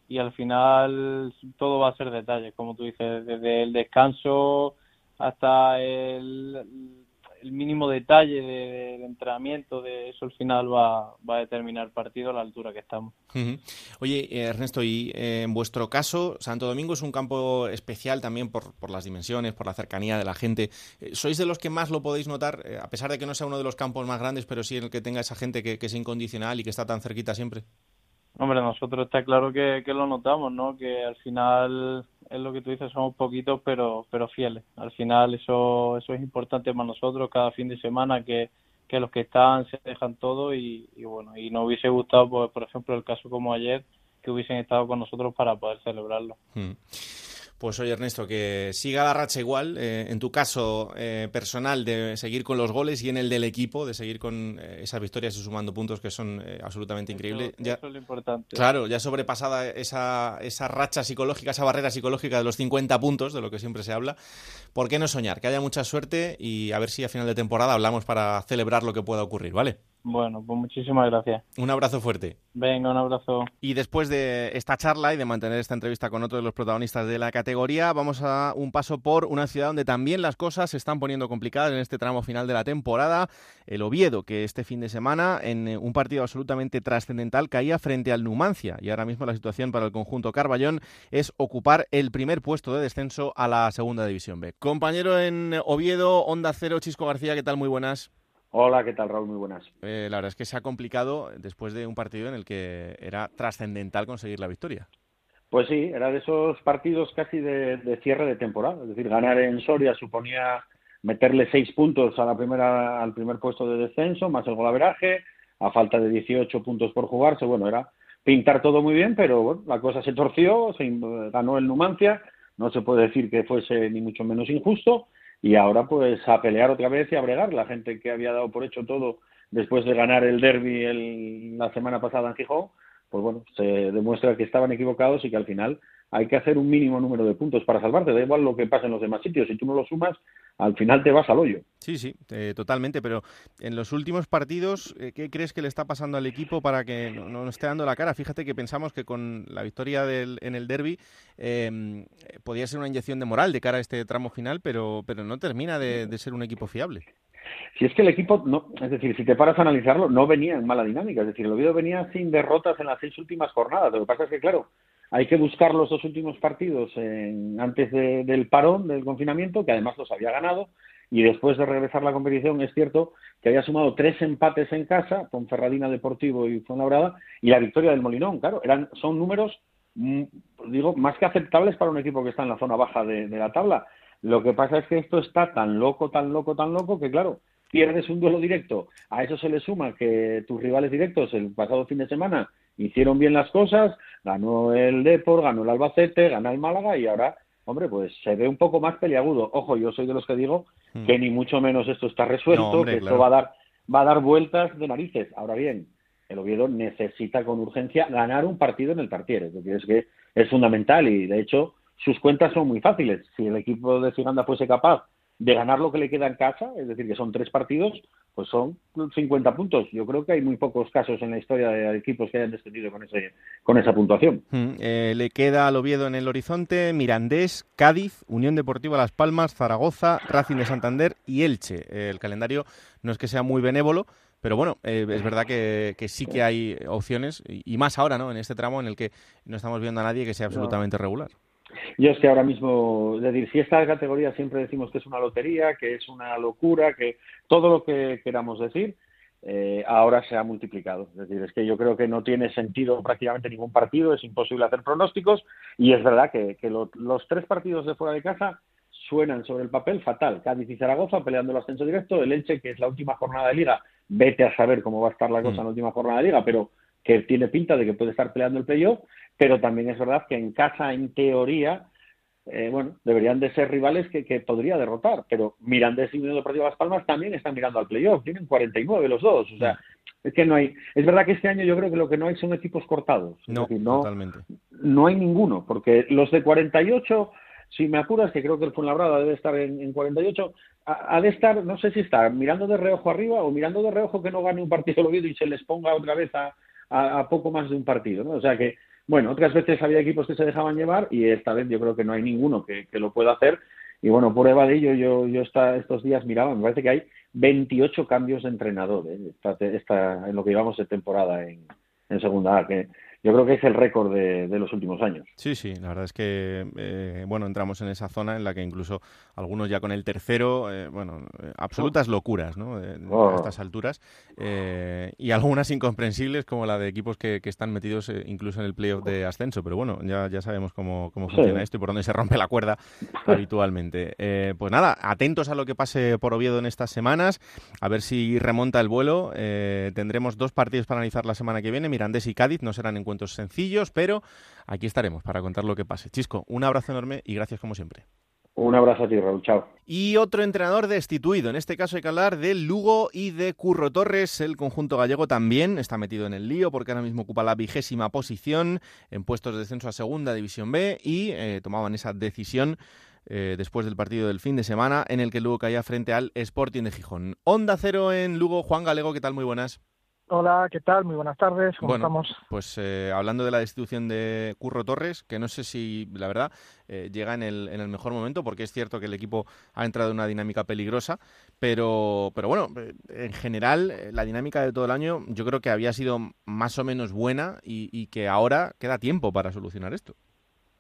y al final todo va a ser detalles, como tú dices, desde el descanso hasta el, mínimo detalle de, entrenamiento, de eso al final va, a determinar el partido a la altura que estamos. Oye, eh, Ernesto, y eh, en vuestro caso, Santo Domingo es un campo especial también por, por las dimensiones, por la cercanía de la gente. Eh, ¿Sois de los que más lo podéis notar, a pesar de que no sea uno de los campos más grandes, pero sí en el que tenga esa gente que es incondicional y que está tan cerquita siempre? Hombre, nosotros está claro que, lo notamos, ¿no? Que al final es lo que tú dices, somos poquitos pero pero fieles. Al final eso eso es importante para nosotros cada fin de semana que, que los que están se dejan todo y, bueno, y nos hubiese gustado, pues, por ejemplo, el caso como ayer, que hubiesen estado con nosotros para poder celebrarlo. Hmm. Pues oye Ernesto, que siga la racha igual, eh, en tu caso eh, personal de seguir con los goles y en el del equipo de seguir con eh, esas victorias y sumando puntos que son absolutamente increíbles. ya, eso es lo importante. Claro, ya sobrepasada esa, esa racha psicológica, esa barrera psicológica de los 50 puntos, de lo que siempre se habla, ¿por qué no soñar? Que haya mucha suerte y a ver si a final de temporada hablamos para celebrar lo que pueda ocurrir, ¿vale? Bueno, pues muchísimas gracias. Un abrazo fuerte. Venga, un abrazo. Y después de esta charla y de mantener esta entrevista con otro de los protagonistas de la categoría, vamos a un paso por una ciudad donde también las cosas se están poniendo complicadas en este tramo final de la temporada. El Oviedo, que este fin de semana, en un partido absolutamente trascendental, caía frente al Numancia. Y ahora mismo la situación para el conjunto Carballón es ocupar el primer puesto de descenso a la segunda división B. Compañero en Oviedo, Onda Cero, Chisco García, ¿qué tal? Muy buenas. Hola, ¿qué tal, Raúl? Muy buenas. Eh, la verdad es que se ha complicado después de un partido en el que era trascendental conseguir la victoria. Pues sí, era de esos partidos casi de, cierre de temporada. Es decir, ganar en Soria suponía meterle seis puntos a la primera, al primer puesto de descenso, más el golaveraje, a falta de 18 puntos por jugarse. Bueno, era pintar todo muy bien, pero bueno, la cosa se torció, se ganó el Numancia. No se puede decir que fuese ni mucho menos injusto y ahora pues a pelear otra vez y a bregar. La gente que había dado por hecho todo después de ganar el derby la semana pasada en Gijón, pues bueno, se demuestra que estaban equivocados y que al final hay que hacer un mínimo número de puntos para salvarte. Da igual lo que pase en los demás sitios. Si tú no lo sumas, al final te vas al hoyo. Sí, sí, eh, totalmente. Pero en los últimos partidos, eh, ¿qué crees que le está pasando al equipo para que no, no, esté dando la cara? Fíjate que pensamos que con la victoria del, en el derby em, podía ser una inyección de moral de cara a este tramo final, pero, pero no termina de, de ser un equipo fiable. Si es que el equipo, no, es decir, si te paras a analizarlo, no venía en mala dinámica. Es decir, el Oviedo venía sin derrotas en las seis últimas jornadas. Lo que pasa es que, claro, hay que buscar los dos últimos partidos antes del parón del confinamiento, que además los había ganado, y después de regresar la competición es cierto que había sumado tres empates en casa, con Ferradina Deportivo y Fuenlabrada, y la victoria del Molinón, claro, eran, son números, mm, digo, más que aceptables para un equipo que está en la zona baja de, la tabla. Lo que pasa es que esto está tan loco, tan loco, tan loco que, claro, pierdes un duelo directo. A eso se le suma que tus rivales directos el pasado fin de semana hicieron bien las cosas, ganó el Depor, ganó el Albacete, ganó el Málaga y ahora, hombre, pues se ve un poco más peliagudo. Ojo, yo soy de los que digo hmm. que ni mucho menos esto está resuelto, que esto va a dar va a dar vueltas de narices. Ahora bien, el Oviedo necesita con urgencia ganar un partido en el Tartiere, porque es que es fundamental y de hecho sus cuentas son muy fáciles. Si el equipo de Ciganda fuese capaz de ganar lo que le queda en casa, es decir, que son tres partidos, pues son 50 puntos. Yo creo que hay muy pocos casos en la historia de equipos que hayan descendido con, ese, con esa puntuación. Mm, eh, le queda al Oviedo en el horizonte Mirandés, Cádiz, Unión Deportiva Las Palmas, Zaragoza, Racing de Santander y Elche. el calendario no es que sea muy benévolo, pero bueno, eh, es verdad que, sí que hay opciones, y, más ahora, ¿no? En este tramo en el que no estamos viendo a nadie que sea absolutamente regular. Yo es que ahora mismo, es decir, si esta categoría siempre decimos que es una lotería, que es una locura, que todo lo que queramos decir, eh, ahora se ha multiplicado. Es decir, es que yo creo que no tiene sentido prácticamente ningún partido, es imposible hacer pronósticos y es verdad que, los tres partidos de fuera de casa suenan sobre el papel fatal. Cádiz y Zaragoza peleando el ascenso directo, el Elche, que es la última jornada de liga, vete a saber cómo va a estar la cosa mm. en la última jornada de liga, pero que tiene pinta de que puede estar peleando el playoff, pero también es verdad que en casa, en teoría, eh, bueno, deberían de ser rivales que, podría derrotar, pero Mirandés y Unión Deportiva Las Palmas también están mirando al playoff, tienen 49 los dos, o sea, es que no hay, es verdad que este año yo creo que lo que no hay son equipos cortados, no, no, totalmente. no hay ninguno, porque los de 48 si me apuras, que creo que el Fuenlabrada debe estar en, en 48, ha, de estar, no sé si está mirando de reojo arriba o mirando de reojo que no gane un partido el Oviedo y se les ponga otra vez a, a, poco más de un partido, ¿no? O sea que, bueno, otras veces había equipos que se dejaban llevar y esta vez yo creo que no hay ninguno que, lo pueda hacer. Y bueno, prueba de ello, yo, yo estos días miraba, me parece que hay 28 cambios de entrenador ¿eh? en lo que llevamos de temporada en, en segunda A, que yo creo que es el récord de, los últimos años. Sí, sí, la verdad es que, eh, bueno, entramos en esa zona en la que incluso algunos ya con el tercero, eh, bueno, eh, absolutas locuras, ¿no? Oh. A estas alturas. y algunas incomprensibles como la de equipos que, están metidos incluso en el playoff de ascenso. Pero bueno, ya, ya sabemos cómo, cómo funciona esto y por dónde se rompe la cuerda habitualmente. pues nada, atentos a lo que pase por Oviedo en estas semanas, a ver si remonta el vuelo. tendremos dos partidos para analizar la semana que viene, Mirandés y Cádiz, no serán encuentros sencillos, pero aquí estaremos para contar lo que pase. Chisco, un abrazo enorme y gracias como siempre. Un abrazo a ti, Raúl. Chao. Y otro entrenador destituido. En este caso hay que hablar de Lugo y de Curro Torres. El conjunto gallego también está metido en el lío porque ahora mismo ocupa la vigésima posición en puestos de descenso a Segunda División B y eh, tomaban esa decisión eh, después del partido del fin de semana en el que Lugo caía frente al Sporting de Gijón. Onda cero en Lugo. Juan Galego, ¿qué tal? Muy buenas. Hola, ¿qué tal? Muy buenas tardes. ¿Cómo estamos? Pues eh, hablando de la destitución de Curro Torres, que no sé si, la verdad, eh, llega en el, en el mejor momento, porque es cierto que el equipo ha entrado en una dinámica peligrosa, pero, pero bueno, eh, en general, la dinámica de todo el año yo creo que había sido más o menos buena y que ahora queda tiempo para solucionar esto.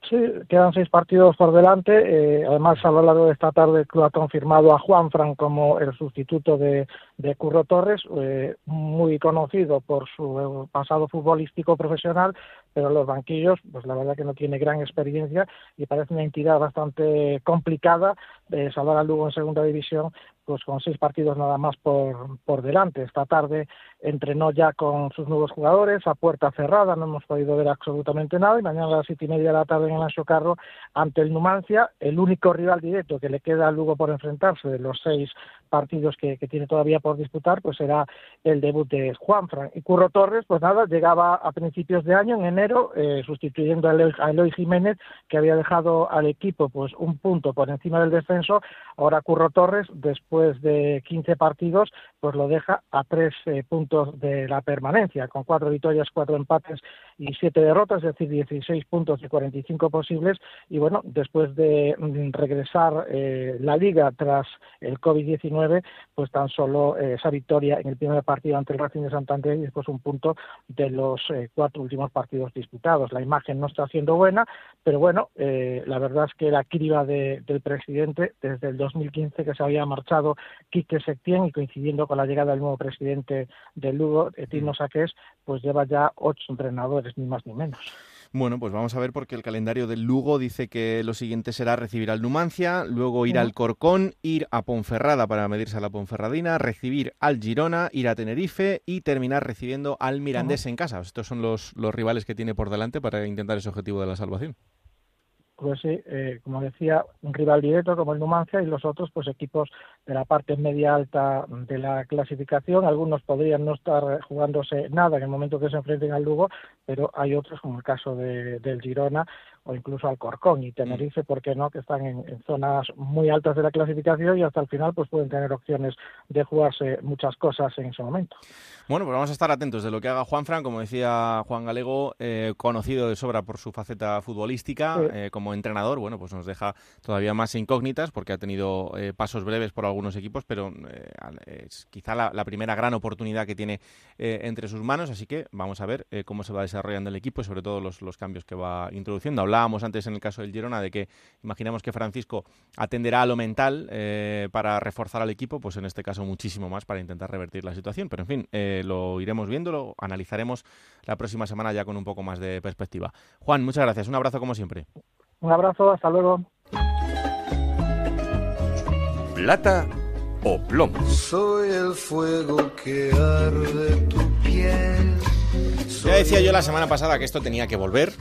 Sí, quedan seis partidos por delante. Eh, además, a lo largo de esta tarde el ha confirmado a Juan Fran como el sustituto de, de Curro Torres, eh, muy conocido por su pasado futbolístico profesional, pero los banquillos, pues la verdad que no tiene gran experiencia y parece una entidad bastante complicada de salvar al Lugo en segunda división, pues con seis partidos nada más por, por delante. Esta tarde entrenó ya con sus nuevos jugadores a puerta cerrada, no hemos podido ver absolutamente nada y mañana a las siete y media de la tarde en el Ancho Carro ante el Numancia, el único rival directo que le queda al Lugo por enfrentarse de los seis partidos que, tiene todavía por disputar, pues será el debut de Juanfran. Y Curro Torres, pues nada, llegaba a principios de año, en enero, eh, sustituyendo a Eloy, Jiménez, que había dejado al equipo pues un punto por encima del descenso. Ahora Curro Torres, después de 15 partidos, pues lo deja a tres eh, puntos de la permanencia, con cuatro victorias, cuatro empates y siete derrotas, es decir, 16 puntos de 45 posibles. Y bueno, después de mm, regresar eh, la liga tras el COVID-19, pues tan solo eh, esa victoria en el primer partido ante el Racing de Santander y después un punto de los eh, cuatro últimos partidos disputados. La imagen no está siendo buena, pero bueno, eh, la verdad es que la criba del presidente desde el 2015 que se había marchado Quique Septién y coincidiendo con la llegada del nuevo presidente del Lugo, Tino mm. Saqués, pues lleva ya ocho entrenadores, ni más ni menos. Bueno, pues vamos a ver porque el calendario del Lugo dice que lo siguiente será recibir al Numancia, luego ir al Corcón, ir a Ponferrada para medirse a la Ponferradina, recibir al Girona, ir a Tenerife y terminar recibiendo al Mirandés en casa. Estos son los, los rivales que tiene por delante para intentar ese objetivo de la salvación pues eh, como decía, un rival directo como el Numancia y los otros, pues equipos de la parte media alta de la clasificación. Algunos podrían no estar jugándose nada en el momento que se enfrenten al Lugo, pero hay otros, como el caso de, del Girona, o incluso Alcorcón y Tenerife, ¿por qué no?, que están en, zonas muy altas de la clasificación y hasta el final pues pueden tener opciones de jugarse muchas cosas en ese momento. Bueno, pues vamos a estar atentos de lo que haga Juan Fran, como decía Juan Galego, eh, conocido de sobra por su faceta futbolística, eh, como entrenador, bueno, pues nos deja todavía más incógnitas porque ha tenido eh, pasos breves por algunos equipos, pero es quizá la, primera gran oportunidad que tiene entre sus manos, así que vamos a ver cómo se va desarrollando el equipo y sobre todo los, los cambios que va introduciendo hablábamos antes en el caso del Girona de que imaginamos que Francisco atenderá a lo mental eh, para reforzar al equipo, pues en este caso muchísimo más para intentar revertir la situación. Pero en fin, eh, lo iremos viendo, lo analizaremos la próxima semana ya con un poco más de perspectiva. Juan, muchas gracias. Un abrazo como siempre. Un abrazo, hasta luego. Plata o plomo. Soy el fuego que arde tu piel. Ya decía yo la semana pasada que esto tenía que volver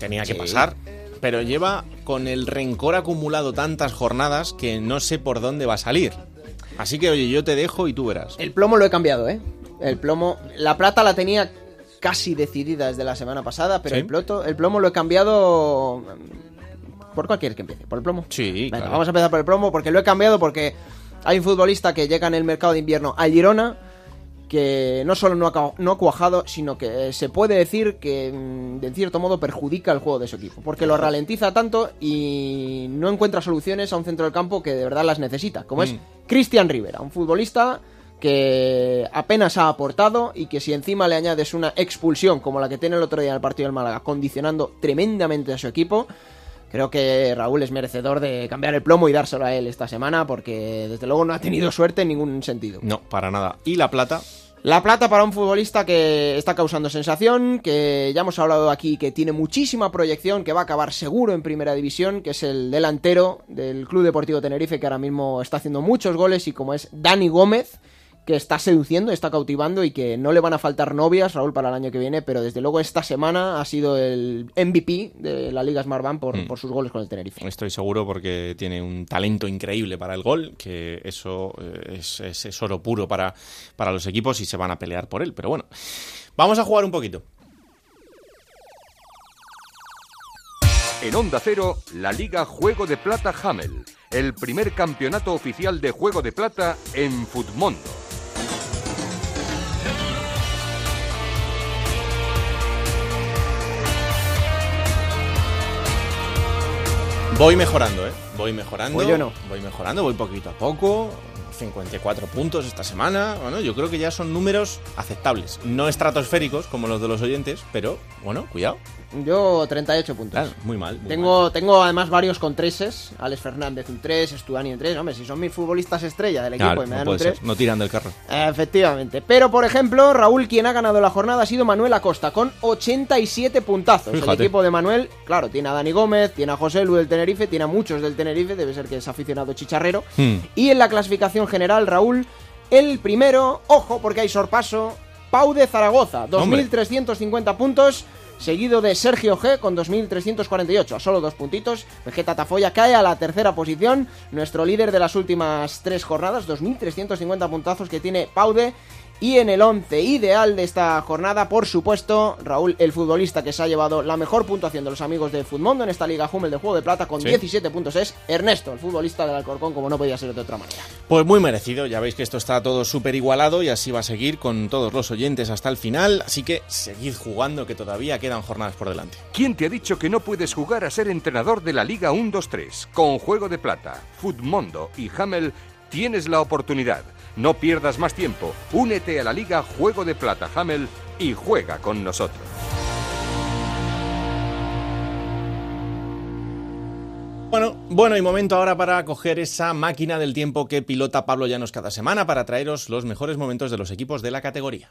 tenía que pasar. Pero lleva con el rencor acumulado tantas jornadas que no sé por dónde va a salir. Así que, oye, yo te dejo y tú verás. El plomo lo he cambiado, ¿eh? El plomo. La plata la tenía casi decidida desde la semana pasada, pero el, ploto, el plomo lo he cambiado. Mm, ¿Por cuál quieres que empiece? ¿Por el plomo? Sí. Vamos a empezar por el plomo porque lo he cambiado porque hay un futbolista que llega en el mercado de invierno a Girona que no solo no ha, no cuajado, sino que se puede decir que mm, de cierto modo perjudica el juego de su equipo, porque lo ralentiza tanto y no encuentra soluciones a un centro del campo que de verdad las necesita, como es mm. Cristian Rivera, un futbolista que apenas ha aportado y que si encima le añades una expulsión como la que tiene el otro día en el partido del Málaga, condicionando tremendamente a su equipo, creo que Raúl es merecedor de cambiar el plomo y dárselo a él esta semana porque desde luego no ha tenido suerte en ningún sentido. No, para nada. ¿Y la plata? La plata para un futbolista que está causando sensación, que ya hemos hablado aquí que tiene muchísima proyección, que va a acabar seguro en primera división, que es el delantero del Club Deportivo Tenerife, que ahora mismo está haciendo muchos goles y como es Dani Gómez, que está seduciendo, está cautivando y que no le van a faltar novias, Raúl, para el año que viene, pero desde luego esta semana ha sido el MVP de la Liga Smart Band por, mm. por sus goles con el Tenerife. Estoy seguro porque tiene un talento increíble para el gol, que eso eh, es, es, oro puro para, para los equipos y se van a pelear por él. Pero bueno, vamos a jugar un poquito. En Onda Cero, la Liga Juego de Plata Hamel, el primer campeonato oficial de Juego de Plata en Futmundo. Voy mejorando, ¿eh? Voy mejorando. Voy yo no. Voy mejorando, voy poquito a poco. 54 puntos esta semana. Bueno, yo creo que ya son números aceptables. No estratosféricos como los de los oyentes, pero bueno, cuidado. Yo 38 puntos. muy mal. tengo, tengo además varios con treses. Alex Fernández un 3, Estuani un 3. Hombre, si son mis futbolistas estrella del equipo y me dan un 3. No tiran del carro. Efectivamente. Pero, por ejemplo, Raúl, quien ha ganado la jornada ha sido Manuel Acosta, con 87 puntazos. El equipo de Manuel, claro, tiene a Dani Gómez, tiene a José Lu del Tenerife, tiene a muchos del Tenerife, debe ser que es aficionado chicharrero. Hmm. Y en la clasificación general, Raúl, el primero, ojo, porque hay sorpaso, Pau de Zaragoza, 2.350 puntos seguido de Sergio G con 2.348, a solo dos puntitos. Vegeta Tafoya cae a la tercera posición, nuestro líder de las últimas tres jornadas, 2.350 puntazos que tiene Paude. Y en el 11 ideal de esta jornada, por supuesto, Raúl, el futbolista que se ha llevado la mejor puntuación de los amigos de Futmundo en esta Liga Hummel de Juego de Plata con 17 puntos es Ernesto, el futbolista del Alcorcón, como no podía ser de otra manera. Pues muy merecido, ya veis que esto está todo súper igualado y así va a seguir con todos los oyentes hasta el final, así que seguid jugando que todavía quedan jornadas por delante. ¿Quién te ha dicho que no puedes jugar a ser entrenador de la Liga 1-2-3? Con Juego de Plata, Futmundo y Hamel tienes la oportunidad. No pierdas más tiempo. Únete a la Liga Juego de Plata Hamel y juega con nosotros. Bueno, bueno, y momento ahora para coger esa máquina del tiempo que pilota Pablo Llanos cada semana para traeros los mejores momentos de los equipos de la categoría.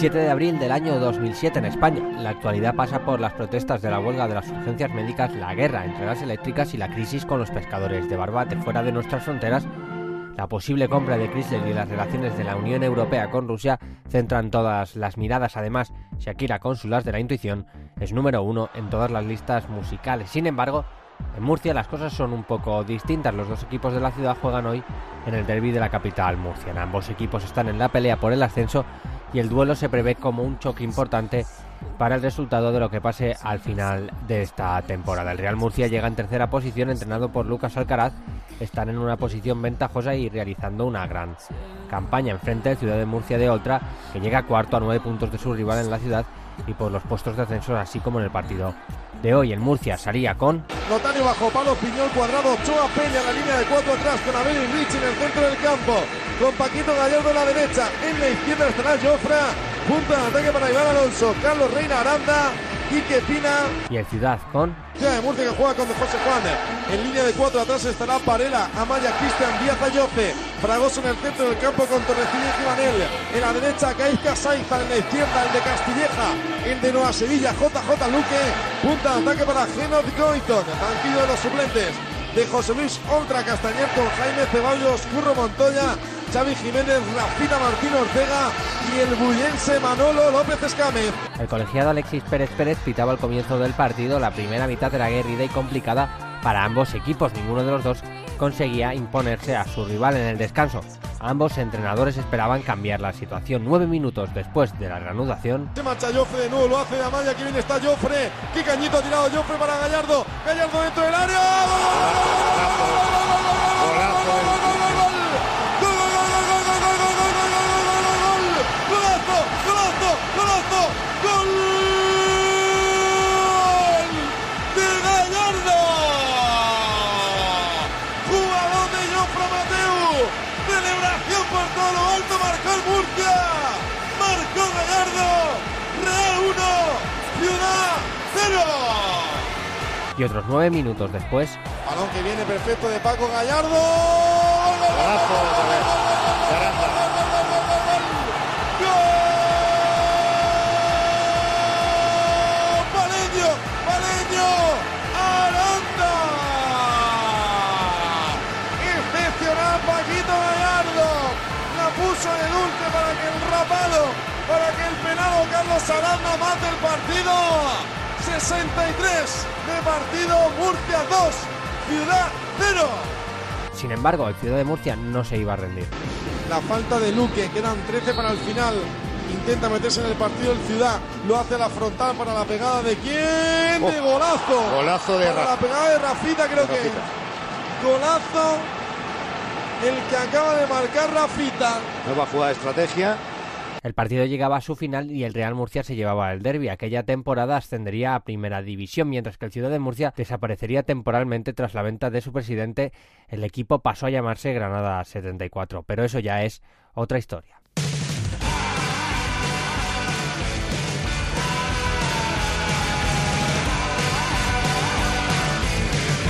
7 de abril del año 2007 en España. La actualidad pasa por las protestas de la huelga de las urgencias médicas, la guerra entre las eléctricas y la crisis con los pescadores de Barbate fuera de nuestras fronteras. La posible compra de Chrysler y las relaciones de la Unión Europea con Rusia centran todas las miradas. Además, Shakira, cónsulas de la intuición, es número uno en todas las listas musicales. Sin embargo, en Murcia las cosas son un poco distintas. Los dos equipos de la ciudad juegan hoy en el derby de la capital murciana. Ambos equipos están en la pelea por el ascenso y el duelo se prevé como un choque importante para el resultado de lo que pase al final de esta temporada. El Real Murcia llega en tercera posición entrenado por Lucas Alcaraz. Están en una posición ventajosa y realizando una gran campaña enfrente del Ciudad de Murcia de Oltra, que llega cuarto a nueve puntos de su rival en la ciudad y por los puestos de ascenso, así como en el partido de hoy. El Murcia salía con Notario bajo palo, Piñol cuadrado, Choa Peña, la línea de cuatro atrás con Abel Rich en el centro del campo, con Paquito Gallardo en la derecha, en la izquierda estará Jofra, punta de ataque para Iván Alonso, Carlos Reina Aranda, Quique Pina. Y el Ciudad con Ciudad de Murcia que juega con José Juan. En línea de cuatro atrás estará Parela, Amaya, Cristian, Díaz Ayoce. Fragoso en el centro del campo con Torrecilla y Juanel. En la derecha Caizca Saiza, en la izquierda el de Castilleja. El de Nueva Sevilla, JJ Luque. Punta de ataque para Genoz Goiton. Banquillo de los suplentes de José Luis Oltra Castañer Jaime Ceballos, Curro Montoya, Xavi Jiménez, Rafita Martín Ortega y el bullense Manolo López Escámez. El colegiado Alexis Pérez Pérez pitaba al comienzo del partido. La primera mitad era aguerrida y complicada para ambos equipos. Ninguno de los dos conseguía imponerse a su rival en el descanso. Ambos entrenadores esperaban cambiar la situación. Nueve minutos después de la reanudación. Se marcha Joffre de nuevo, lo hace de Amaya. Aquí viene está Joffre. Qué cañito ha tirado Joffre para Gallardo. Gallardo dentro del área. Murcia. 0. Y otros nueve minutos después. Balón que viene perfecto de Paco Gallardo. Valeño, Valeño, Aranda. Excepcional Paquito Gallardo puso de dulce para que el rapado, para que el penado Carlos Aranda mate el partido. 63 de partido, Murcia 2, Ciudad 0. Sin embargo, el Ciudad de Murcia no se iba a rendir. La falta de Luque, quedan 13 para el final. Intenta meterse en el partido el Ciudad, lo hace a la frontal para la pegada de quién? de golazo. Golazo de para La pegada de Rafita, creo que. Golazo el que acaba de marcar Rafita. Nueva jugada de estrategia. El partido llegaba a su final y el Real Murcia se llevaba el derby. Aquella temporada ascendería a Primera División, mientras que el Ciudad de Murcia desaparecería temporalmente tras la venta de su presidente. El equipo pasó a llamarse Granada 74, pero eso ya es otra historia.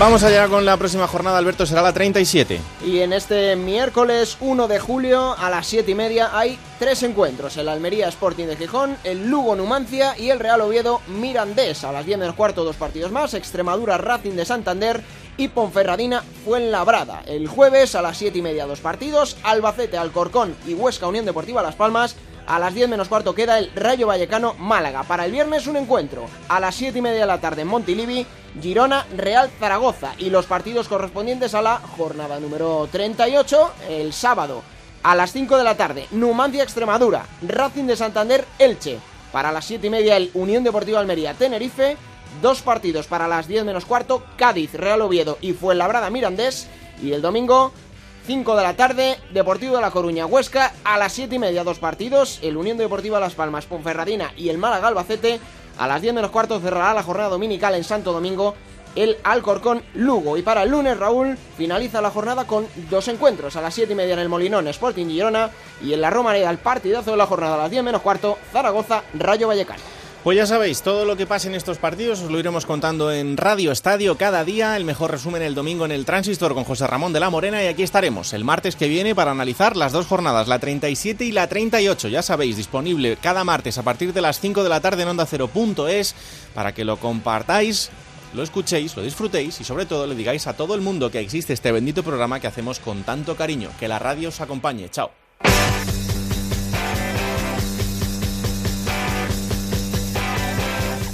Vamos allá con la próxima jornada, Alberto, será la 37. Y en este miércoles 1 de julio a las 7 y media hay tres encuentros: el Almería Sporting de Gijón, el Lugo Numancia y el Real Oviedo Mirandés. A las 10 menos cuarto, dos partidos más: Extremadura Racing de Santander y Ponferradina Fuenlabrada. El jueves a las 7 y media, dos partidos: Albacete Alcorcón y Huesca Unión Deportiva Las Palmas. A las 10 menos cuarto queda el Rayo Vallecano Málaga. Para el viernes un encuentro. A las 7 y media de la tarde en Montilivi, Girona Real Zaragoza. Y los partidos correspondientes a la jornada número 38, el sábado. A las 5 de la tarde, Numancia Extremadura, Racing de Santander Elche. Para las 7 y media el Unión Deportiva Almería Tenerife. Dos partidos para las 10 menos cuarto, Cádiz Real Oviedo y Fuenlabrada Mirandés. Y el domingo 5 de la tarde, Deportivo de La Coruña, Huesca, a las 7 y media, dos partidos, el Unión Deportiva Las Palmas, Ponferradina y el Málaga Albacete, a las 10 menos cuarto cerrará la jornada dominical en Santo Domingo, el Alcorcón Lugo. Y para el lunes, Raúl, finaliza la jornada con dos encuentros, a las 7 y media en el Molinón, Sporting Girona, y en la Romareda, el partidazo de la jornada a las 10 menos cuarto, Zaragoza, Rayo Vallecano. Pues ya sabéis, todo lo que pasa en estos partidos os lo iremos contando en Radio Estadio cada día, el mejor resumen el domingo en el Transistor con José Ramón de la Morena y aquí estaremos el martes que viene para analizar las dos jornadas, la 37 y la 38, ya sabéis, disponible cada martes a partir de las 5 de la tarde en onda es para que lo compartáis, lo escuchéis, lo disfrutéis y sobre todo le digáis a todo el mundo que existe este bendito programa que hacemos con tanto cariño. Que la radio os acompañe. Chao.